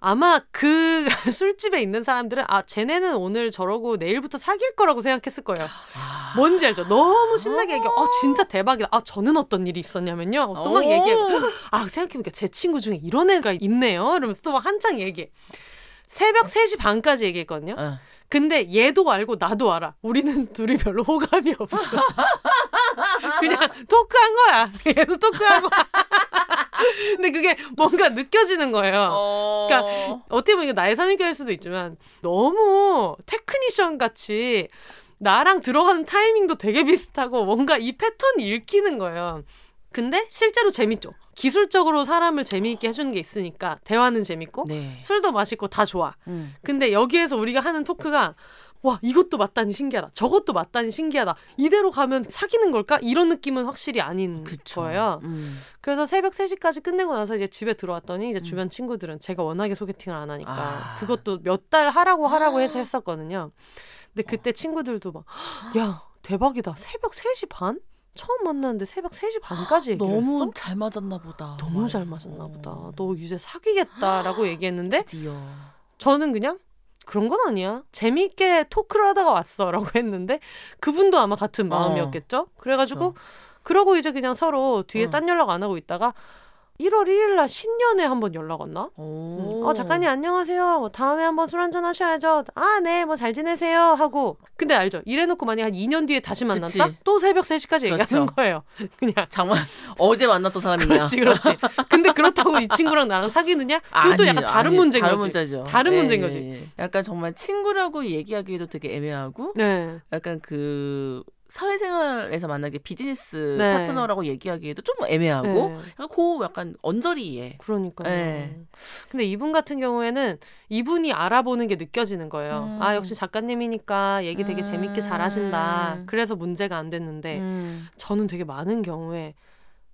아마 그 술집에 있는 사람들은 아 쟤네는 오늘 저러고 내일부터 사귈 거라고 생각했을 거예요. 아. 뭔지 알죠? 너무 신나게 얘기해. 어 진짜 대박이다. 아 저는 어떤 일이 있었냐면요. 또막 오. 얘기해. 아 생각해보니까 제 친구 중에 이런 애가 있네요. 이러면서 또 막 한창 얘기해. 새벽 3시 반까지 얘기했거든요. 어. 근데 얘도 알고 나도 알아. 우리는 둘이 별로 호감이 없어. 그냥 토크한 거야. 얘도 토크한 거야. 근데 그게 뭔가 느껴지는 거예요. 어. 그러니까 어떻게 보면 나의 선입견일 수도 있지만 너무 테크니션 같이 나랑 들어가는 타이밍도 되게 비슷하고 뭔가 이 패턴이 읽히는 거예요. 근데 실제로 재밌죠. 기술적으로 사람을 재미있게 해주는 게 있으니까 대화는 재밌고 네. 술도 맛있고 다 좋아. 음. 근데 여기에서 우리가 하는 토크가 와 이것도 맞다니 신기하다. 저것도 맞다니 신기하다. 이대로 가면 사귀는 걸까? 이런 느낌은 확실히 아닌 그쵸. 거예요. 음. 그래서 새벽 3시까지 끝내고 나서 이제 집에 들어왔더니 이제 주변 친구들은 제가 워낙에 소개팅을 안 하니까 아. 그것도 몇 달 하라고 하라고 해서 했었거든요. 근데 그때 친구들도 막 야 대박이다. 새벽 3시 반? 처음 만났는데 새벽 3시 반까지 얘기를 너무? 잘 맞았나 보다. 너무 잘 맞았나 보다. 너 이제 사귀겠다라고 얘기했는데 드디어. 저는 그냥 그런 건 아니야. 재미있게 토크를 하다가 왔어 라고 했는데 그분도 아마 같은 어. 마음이었겠죠. 그래가지고. 그러고 이제 그냥 서로 뒤에 어. 딴 연락 안 하고 있다가 1월 1일 날 신년에 한번 연락 왔나? 오. 어 작가님 안녕하세요. 뭐 다음에 한번 술 한잔 하셔야죠. 아 네 뭐 잘 지내세요 하고 근데 알죠. 이래놓고 만약 한 2년 뒤에 다시 만났다 그치. 또 새벽 3시까지 얘기하는 그렇죠. 거예요. 그냥 정말 어제 만났던 사람이냐? 그렇지 그렇지. 근데 그렇다고 이 친구랑 나랑 사귀느냐? 그것도 약간 다른 문제인 다른 거지. 문제죠. 다른 예, 문제인 예, 거지. 예. 약간 정말 친구라고 얘기하기에도 되게 애매하고 네. 약간 그 사회생활에서 만나게 비즈니스 네. 파트너라고 얘기하기에도 좀 애매하고 네. 약간 그 약간 언저리에 그러니까요. 네. 근데 이분 같은 경우에는 이분이 알아보는 게 느껴지는 거예요. 음. 아 역시 작가님이니까 얘기 되게 재밌게 잘하신다. 음. 그래서 문제가 안 됐는데 음. 저는 되게 많은 경우에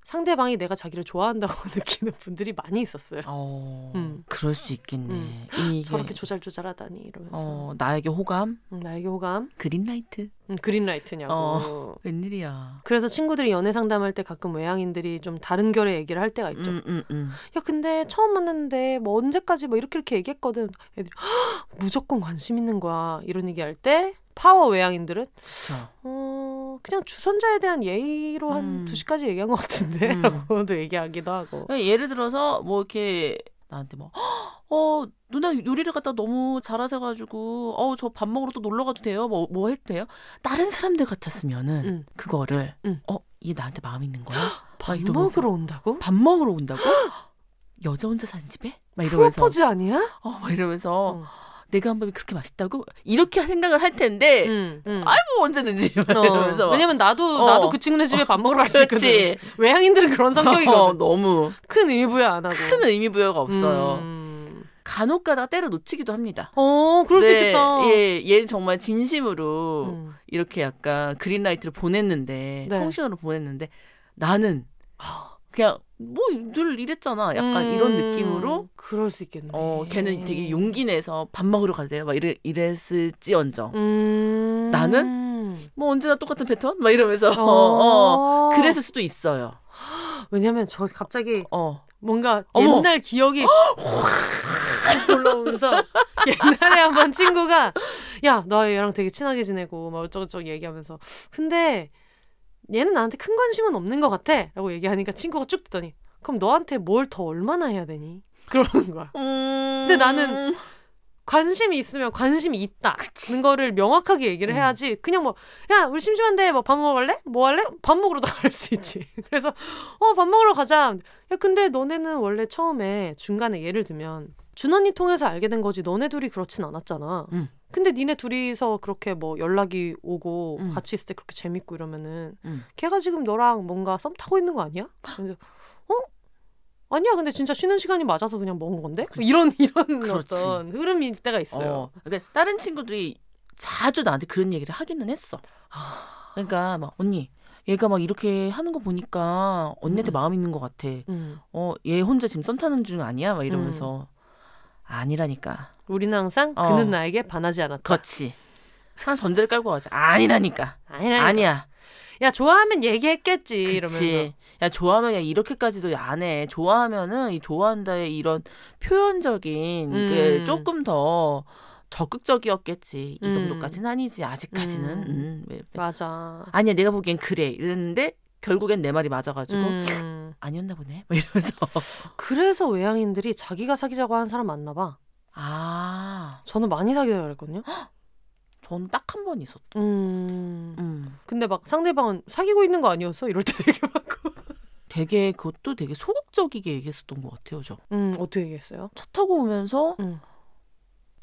상대방이 내가 자기를 좋아한다고 느끼는 분들이 많이 있었어요. 어, 음. 그럴 수 있겠네. 음. 이게 저렇게 조잘조잘하다니 이러면서 어, 나에게 호감? 음, 나에게 호감 그린라이트? 음, 그린라이트냐고. 어. 웬일이야. 그래서 친구들이 연애 상담할 때 가끔 외향인들이 좀 다른 결의 얘기를 할 때가 있죠. 음, 음, 음. 야 근데 처음 만났는데 뭐 언제까지 뭐 이렇게 이렇게 얘기했거든. 애들이 "헉, 무조건 관심 있는 거야. 이런 얘기할 때 파워 외향인들은 그쵸. 어 그냥 주선자에 대한 예의로 한 음. 두 시까지 얘기한 것 같은데 음. 라고도 얘기하기도 하고. 그러니까 예를 들어서 뭐 이렇게 나한테 뭐 어, 누나 요리를 갖다 너무 잘하셔가지고, 어, 저 밥 먹으러 또 놀러 가도 돼요? 뭐, 뭐 해도 돼요? 다른 사람들 같았으면은, 응. 그거를, 응. 어, 얘 나한테 마음 있는 거야? 밥 이러면서. 먹으러 온다고? 밥 먹으러 온다고? 여자 혼자 사는 집에? 막 이러면서. 프로포즈 아니야? 어, 막 이러면서, 어. 내가 한 밥이 그렇게 맛있다고? 이렇게 생각을 할 텐데, 응, 응. 아이, 뭐 언제든지. 막 어, 이러면서. 막. 왜냐면 나도 어. 나도 그 친구네 집에 밥 먹으러 갈수 있거든. 외향인들은 그런 성격이거든. 어, 너무 큰 의미부여 안 하고. 큰 의미부여가 없어요. 음. 간혹 가다가 때려 놓치기도 합니다. 어, 그럴 수 네, 있겠다. 예, 얘 정말 진심으로 음. 이렇게 약간 그린라이트를 보냈는데 네. 청신호를 보냈는데 나는 그냥 뭐 늘 이랬잖아. 약간 이런 음, 느낌으로 그럴 수 있겠네. 어 걔는 되게 용기 내서 밥 먹으러 가세요. 막 이래 이랬을지언정 음. 나는? 뭐 언제나 똑같은 패턴 막 이러면서 어. 어, 어 그랬을 수도 있어요. 왜냐면 저 갑자기 어 뭔가 어머. 옛날 기억이 확 올라오면서 옛날에 한 번 친구가 야 나 얘랑 되게 친하게 지내고 막 어쩌고저쩌고 얘기하면서 근데 얘는 나한테 큰 관심은 없는 것 같아 라고 얘기하니까 친구가 쭉 듣더니 그럼 너한테 뭘 더 얼마나 해야 되니? 그러는 거야 음... 근데 나는 관심이 있으면 관심이 있다는 그치. 거를 명확하게 얘기를 음. 해야지 그냥 뭐 야 우리 심심한데 뭐 밥 먹으러 갈래? 뭐 할래? 밥 먹으러도 갈수 있지 그래서 어 밥 먹으러 가자 야 근데 너네는 원래 처음에 중간에 예를 들면 준언니 통해서 알게 된 거지 너네 둘이 그렇진 않았잖아 음. 근데 니네 둘이서 그렇게 뭐 연락이 오고 음. 같이 있을 때 그렇게 재밌고 이러면은 음. 걔가 지금 너랑 뭔가 썸 타고 있는 거 아니야? 근데 어? 아니야 근데 진짜 쉬는 시간이 맞아서 그냥 먹은 건데 뭐. 이런 이런 그렇지. 어떤 흐름일 때가 있어요. 어, 그러니까 다른 친구들이 자주 나한테 그런 얘기를 하기는 했어. 그러니까 막 언니 얘가 막 이렇게 하는 거 보니까 언니한테 음. 마음 있는 것 같아. 음. 어, 얘 혼자 지금 썸 타는 중 아니야? 막 이러면서 아니라니까. 우리는 항상 어. 그는 나에게 반하지 않았다. 그렇지. 하나 전제를 깔고 가자. 아니라니까. 아니라니까. 아니야. 야 좋아하면 얘기했겠지 이러면서. 그치. 야 좋아하면 야 이렇게까지도 안 해. 좋아하면은 이 좋아한다의 이런 표현적인 게 음. 조금 더 적극적이었겠지. 이 음. 정도까지는 아니지. 아직까지는. 음. 음. 왜- 맞아. 아니야 내가 보기엔 그래 이랬는데 결국엔 내 말이 맞아가지고 음. 아니었나 보네 막 이러면서 그래서 외향인들이 자기가 사귀자고 하는 사람 많나 봐. 아 저는 많이 사귀자고 그랬거든요. 저는 딱 한 번 있었다 음. 음. 근데 막 상대방은 사귀고 있는 거 아니었어? 이럴 때 되게 많고. 되게 그것도 되게 소극적이게 얘기했었던 것 같아요 저차음 어떻게 얘기했어요? 타고 오면서 음.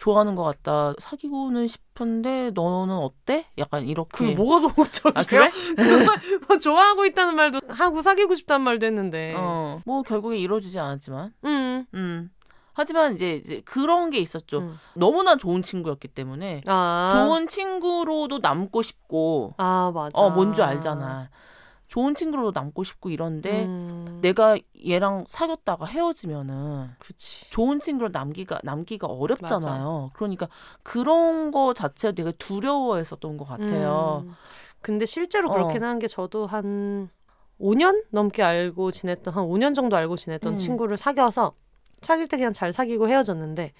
좋아하는 것 같다 사귀고는 싶은데 너는 어때 약간 이렇게 그게 뭐가 소극적이야? 아 그래 뭐 좋아하고 있다는 말도 하고 사귀고 싶다는 말도 했는데. 어 뭐 결국에 이루어지지 않았지만 음. 음 하지만 이제, 이제 그런 게 있었죠 음. 너무나 좋은 친구였기 때문에 아. 좋은 친구로도 남고 싶고 아 맞아. 어, 뭔지 알잖아. 좋은 친구로도 남고 싶고 이런데 음. 내가 얘랑 사귀었다가 헤어지면은 그치. 좋은 친구로 남기가 남기가 어렵잖아요. 그러니까 그런 거 자체가 되게 두려워했었던 것 같아요. 음. 근데 실제로 어. 그렇긴 한게 저도 한 5년 넘게 알고 지냈던 한 5년 정도 알고 지냈던 음. 친구를 사귀어서 사귈 때 그냥 잘 사귀고 헤어졌는데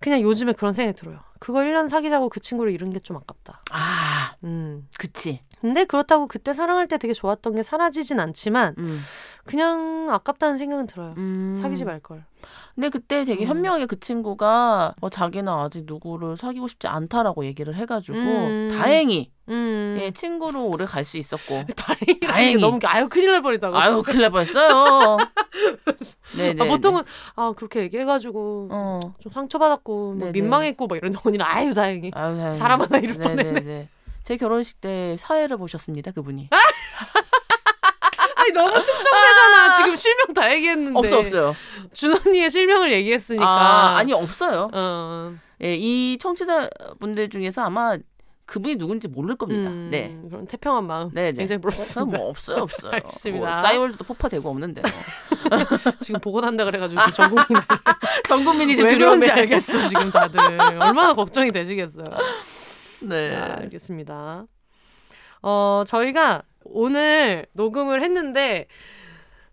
그냥 요즘에 그런 생각이 들어요. 그거 1년 사귀자고 그 친구를 잃은 게 좀 아깝다. 아, 음. 그치. 근데 그렇다고 그때 사랑할 때 되게 좋았던 게 사라지진 않지만 음. 그냥 아깝다는 생각은 들어요. 음. 사귀지 말 걸. 근데 그때 되게 음. 현명하게 그 친구가 어, 자기는 아직 누구를 사귀고 싶지 않다라고 얘기를 해가지고 음. 다행히 음. 예, 친구로 오래 갈 수 있었고 다행히 다행히. 너무 아유 큰일 날 뻔했다고. 아유 큰일 날 뻔했어요. 네네. 아, 보통은 아 그렇게 얘기해가지고 어. 좀 상처받았고 뭐 네네. 민망했고 막 이런데 언니는 아유 다행히 아유, 다행히. 사람 하나 잃을 뻔했네. 제 결혼식 때 사회를 보셨습니다 그분이. 아니 너무 특정되잖아. 지금 실명 다 얘기했는데. 없어 없어요. 준 언니의 실명을 얘기했으니까. 아 아니 없어요. 어. 예, 이 청취자 분들 중에서 아마 그분이 누군지 모를 겁니다. 음, 네. 그런 태평한 마음 네네. 굉장히 그래서 부럽습니다. 뭐 없어요 없어요. 알겠습니다. 뭐 싸이월드도 폭파되고 없는데 뭐. 지금 복원한다 그래가지고 전 국민이 전 국민이 지금 두려움에 알겠어 지금 다들 얼마나 걱정이 되시겠어요. 네. 아, 알겠습니다. 어 저희가 오늘 녹음을 했는데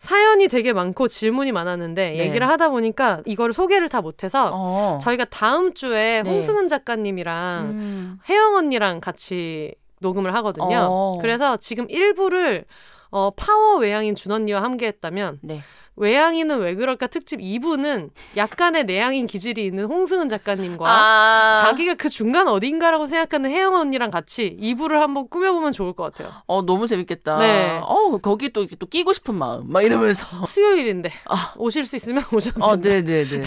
사연이 되게 많고 질문이 많았는데 네. 얘기를 하다 보니까 이거를 소개를 다 못해서 어. 저희가 다음 주에 네. 홍승은 작가님이랑 음. 혜영 언니랑 같이 녹음을 하거든요. 어. 그래서 지금 1부를 어, 파워 외향인 준 언니와 함께 했다면 네. 외향인은 왜 그럴까 특집 2부는 약간의 내향인 기질이 있는 홍승은 작가님과 아. 자기가 그 중간 어딘가라고 생각하는 혜영 언니랑 같이 2부를 한번 꾸며보면 좋을 것 같아요. 어 너무 재밌겠다. 네. 어 거기 또 이렇게 또 끼고 싶은 마음 막 이러면서. 수요일인데 아. 오실 수 있으면 오셔도 어, 된다. 네, 네, 네.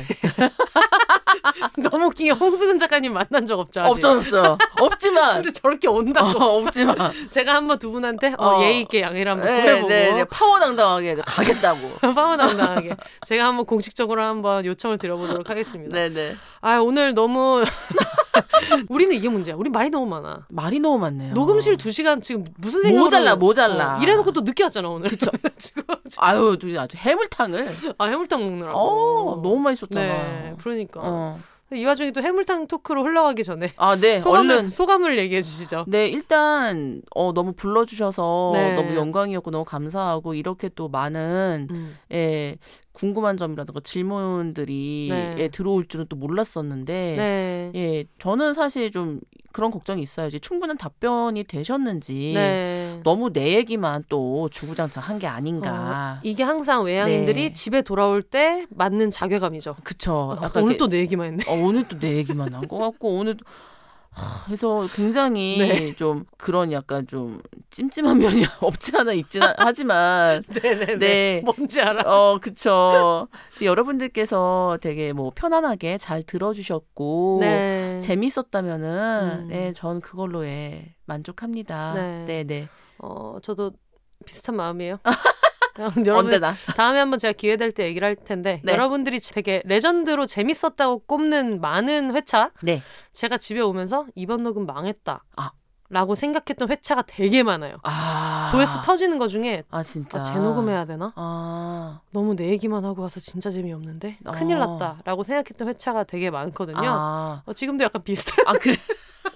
너무 웃긴 게 홍승은 작가님 만난 적 없죠? 아직? 없죠, 없어요. 없지만. 근데 저렇게 온다고. 어, 없지만. 제가 한번 두 분한테 어, 어. 예의 있게 양해를 한번 네, 구해보고 네, 네. 파워당당하게 가겠다고. 파워당당하게 제가 한번 공식적으로 한번 요청을 드려보도록 하겠습니다. 네, 네. 아 오늘 너무 우리는 이게 문제야. 우리 말이 너무 많아. 말이 너무 많네요. 녹음실 두 시간 지금 무슨 생각으로 모자라, 모자라. 어, 이래놓고 또 늦게 왔잖아 오늘. 그쵸. 지금 아유, 아주 해물탕을. 아 해물탕 먹느라고. 어, 너무 맛있었잖아. 네, 그러니까 어. 이 와중에 또 해물탕 토크로 흘러가기 전에 아, 네. 소감을 얼른. 소감을 얘기해 주시죠. 네, 일단 어 너무 불러 주셔서 네. 너무 영광이었고 너무 감사하고 이렇게 또 많은 음. 예 궁금한 점이라든가 질문들이 네. 예, 들어올 줄은 또 몰랐었는데 네. 예 저는 사실 좀 그런 걱정이. 이제 충분한 답변이 되셨는지 네. 너무 내 얘기만 또 주구장창 한 게 아닌가. 이게 항상 외향인들이 네. 집에 돌아올 때 맞는 자괴감이죠. 그쵸. 아, 약간 오늘 또 내 얘기만 했네. 어, 오늘 또 내 얘기만 한 것 같고 오늘 하, 그래서 굉장히 네. 좀 그런 약간 좀 찜찜한 면이 없지 않아 있지는 하지만 네네네. 네. 뭔지 알아. 어 그쵸 여러분들께서 되게 뭐 편안하게 잘 들어주셨고 네. 재밌었다면은 음. 네전 그걸로 예 만족합니다 네. 네네 어, 저도 비슷한 마음이에요. 언제나 다음에 한번 제가 기회 될 때 얘기를 할 텐데 네. 여러분들이 되게 레전드로 재밌었다고 꼽는 많은 회차 네 제가 집에 오면서 이번 녹음 망했다. 아. 라고 생각했던 회차가 되게 많아요. 아. 조회수 터지는 거 중에 아 진짜 아, 재녹음해야 되나? 아, 너무 내 얘기만 하고 와서 진짜 재미없는데 큰일 어. 났다라고 생각했던 회차가 되게 많거든요. 아, 어, 지금도 약간 비슷해. 아 그래 매,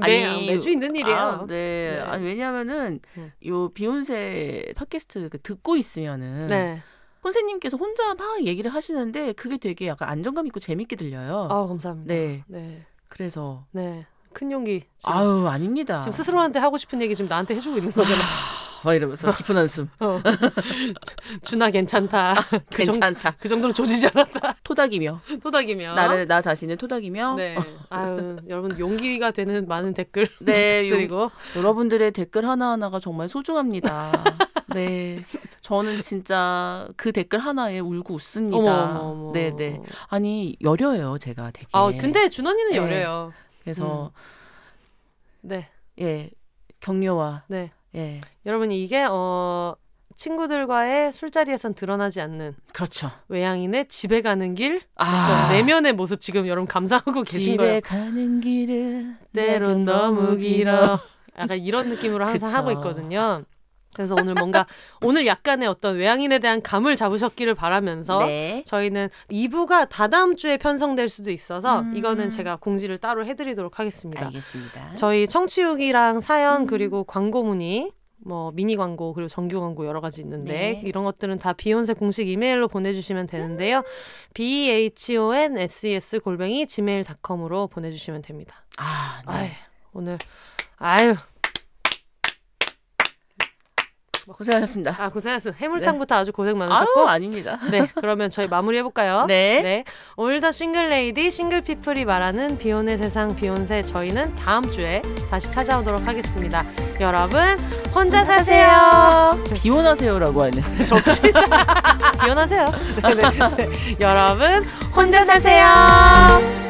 아니, 매주 있는 일이에요. 아, 네. 네. 아니 왜냐하면은 음. 요 비욘세 팟캐스트 그 듣고 있으면은 네. 혼세님께서 혼자 막 얘기를 하시는데 그게 되게 약간 안정감 있고 재밌게 들려요. 아 감사합니다. 네. 네. 그래서 네. 큰 용기. 지금, 아유 아닙니다. 지금 스스로한테 하고 싶은 얘기 지금 나한테 해주고 있는 거잖아. 막 이러면서 깊은 한숨. 어. 준아 괜찮다. 그 정- 괜찮다. 그 정도로 조지지 않았다. 토닥이며 토닥이며. 나를 나 자신을 토닥이며 네. 아유 여러분 용기가 되는 많은 댓글 네, 부탁드리고. 여러분들의 댓글 하나하나가 정말 소중합니다. 네. 저는 진짜 그 댓글 하나에 울고 웃습니다. 어머 어머 어머. 네, 네. 아니, 여려요, 제가 되게. 아 근데 준 언니는 네. 여려요. 그래서 네. 예. 격려와 네. 예. 여러분 이게 어 친구들과의 술자리에선 드러나지 않는 그렇죠. 외향인의 집에 가는 길 아. 내면의 모습 지금 여러분 감상하고 계신 집에 거예요. 가는 길은 때론 너무 길어. 약간 이런 느낌으로 항상 그쵸. 하고 있거든요. 그래서 오늘 뭔가 오늘 약간의 어떤 외향인에 대한 감을 잡으셨기를 바라면서 네. 저희는 2부가 다다음 주에 편성될 수도 있어서 음. 이거는 제가 공지를 따로 해드리도록 하겠습니다. 알겠습니다. 저희 청취육이랑 사연 음. 그리고 광고 문의 뭐 미니 광고 그리고 정규 광고 여러 가지 있는데 네. 이런 것들은 다 비욘세 공식 이메일로 보내주시면 되는데요. b h o n s e s 골뱅이 gmail.com으로 보내주시면 됩니다. 아, 네. 아유, 오늘 아유 고생하셨습니다. 아 고생하셨어요. 해물탕부터 아주 고생 많으셨고 아닙니다. 네 그러면 저희 마무리 해볼까요? 네. All the single lady single people이 말하는 비혼의 세상 비혼세 저희는 다음 주에 다시 찾아오도록 하겠습니다. 여러분 혼자 사세요. 비혼하세요라고 하는. 저 진짜 비혼하세요. 네네. 여러분 혼자 사세요.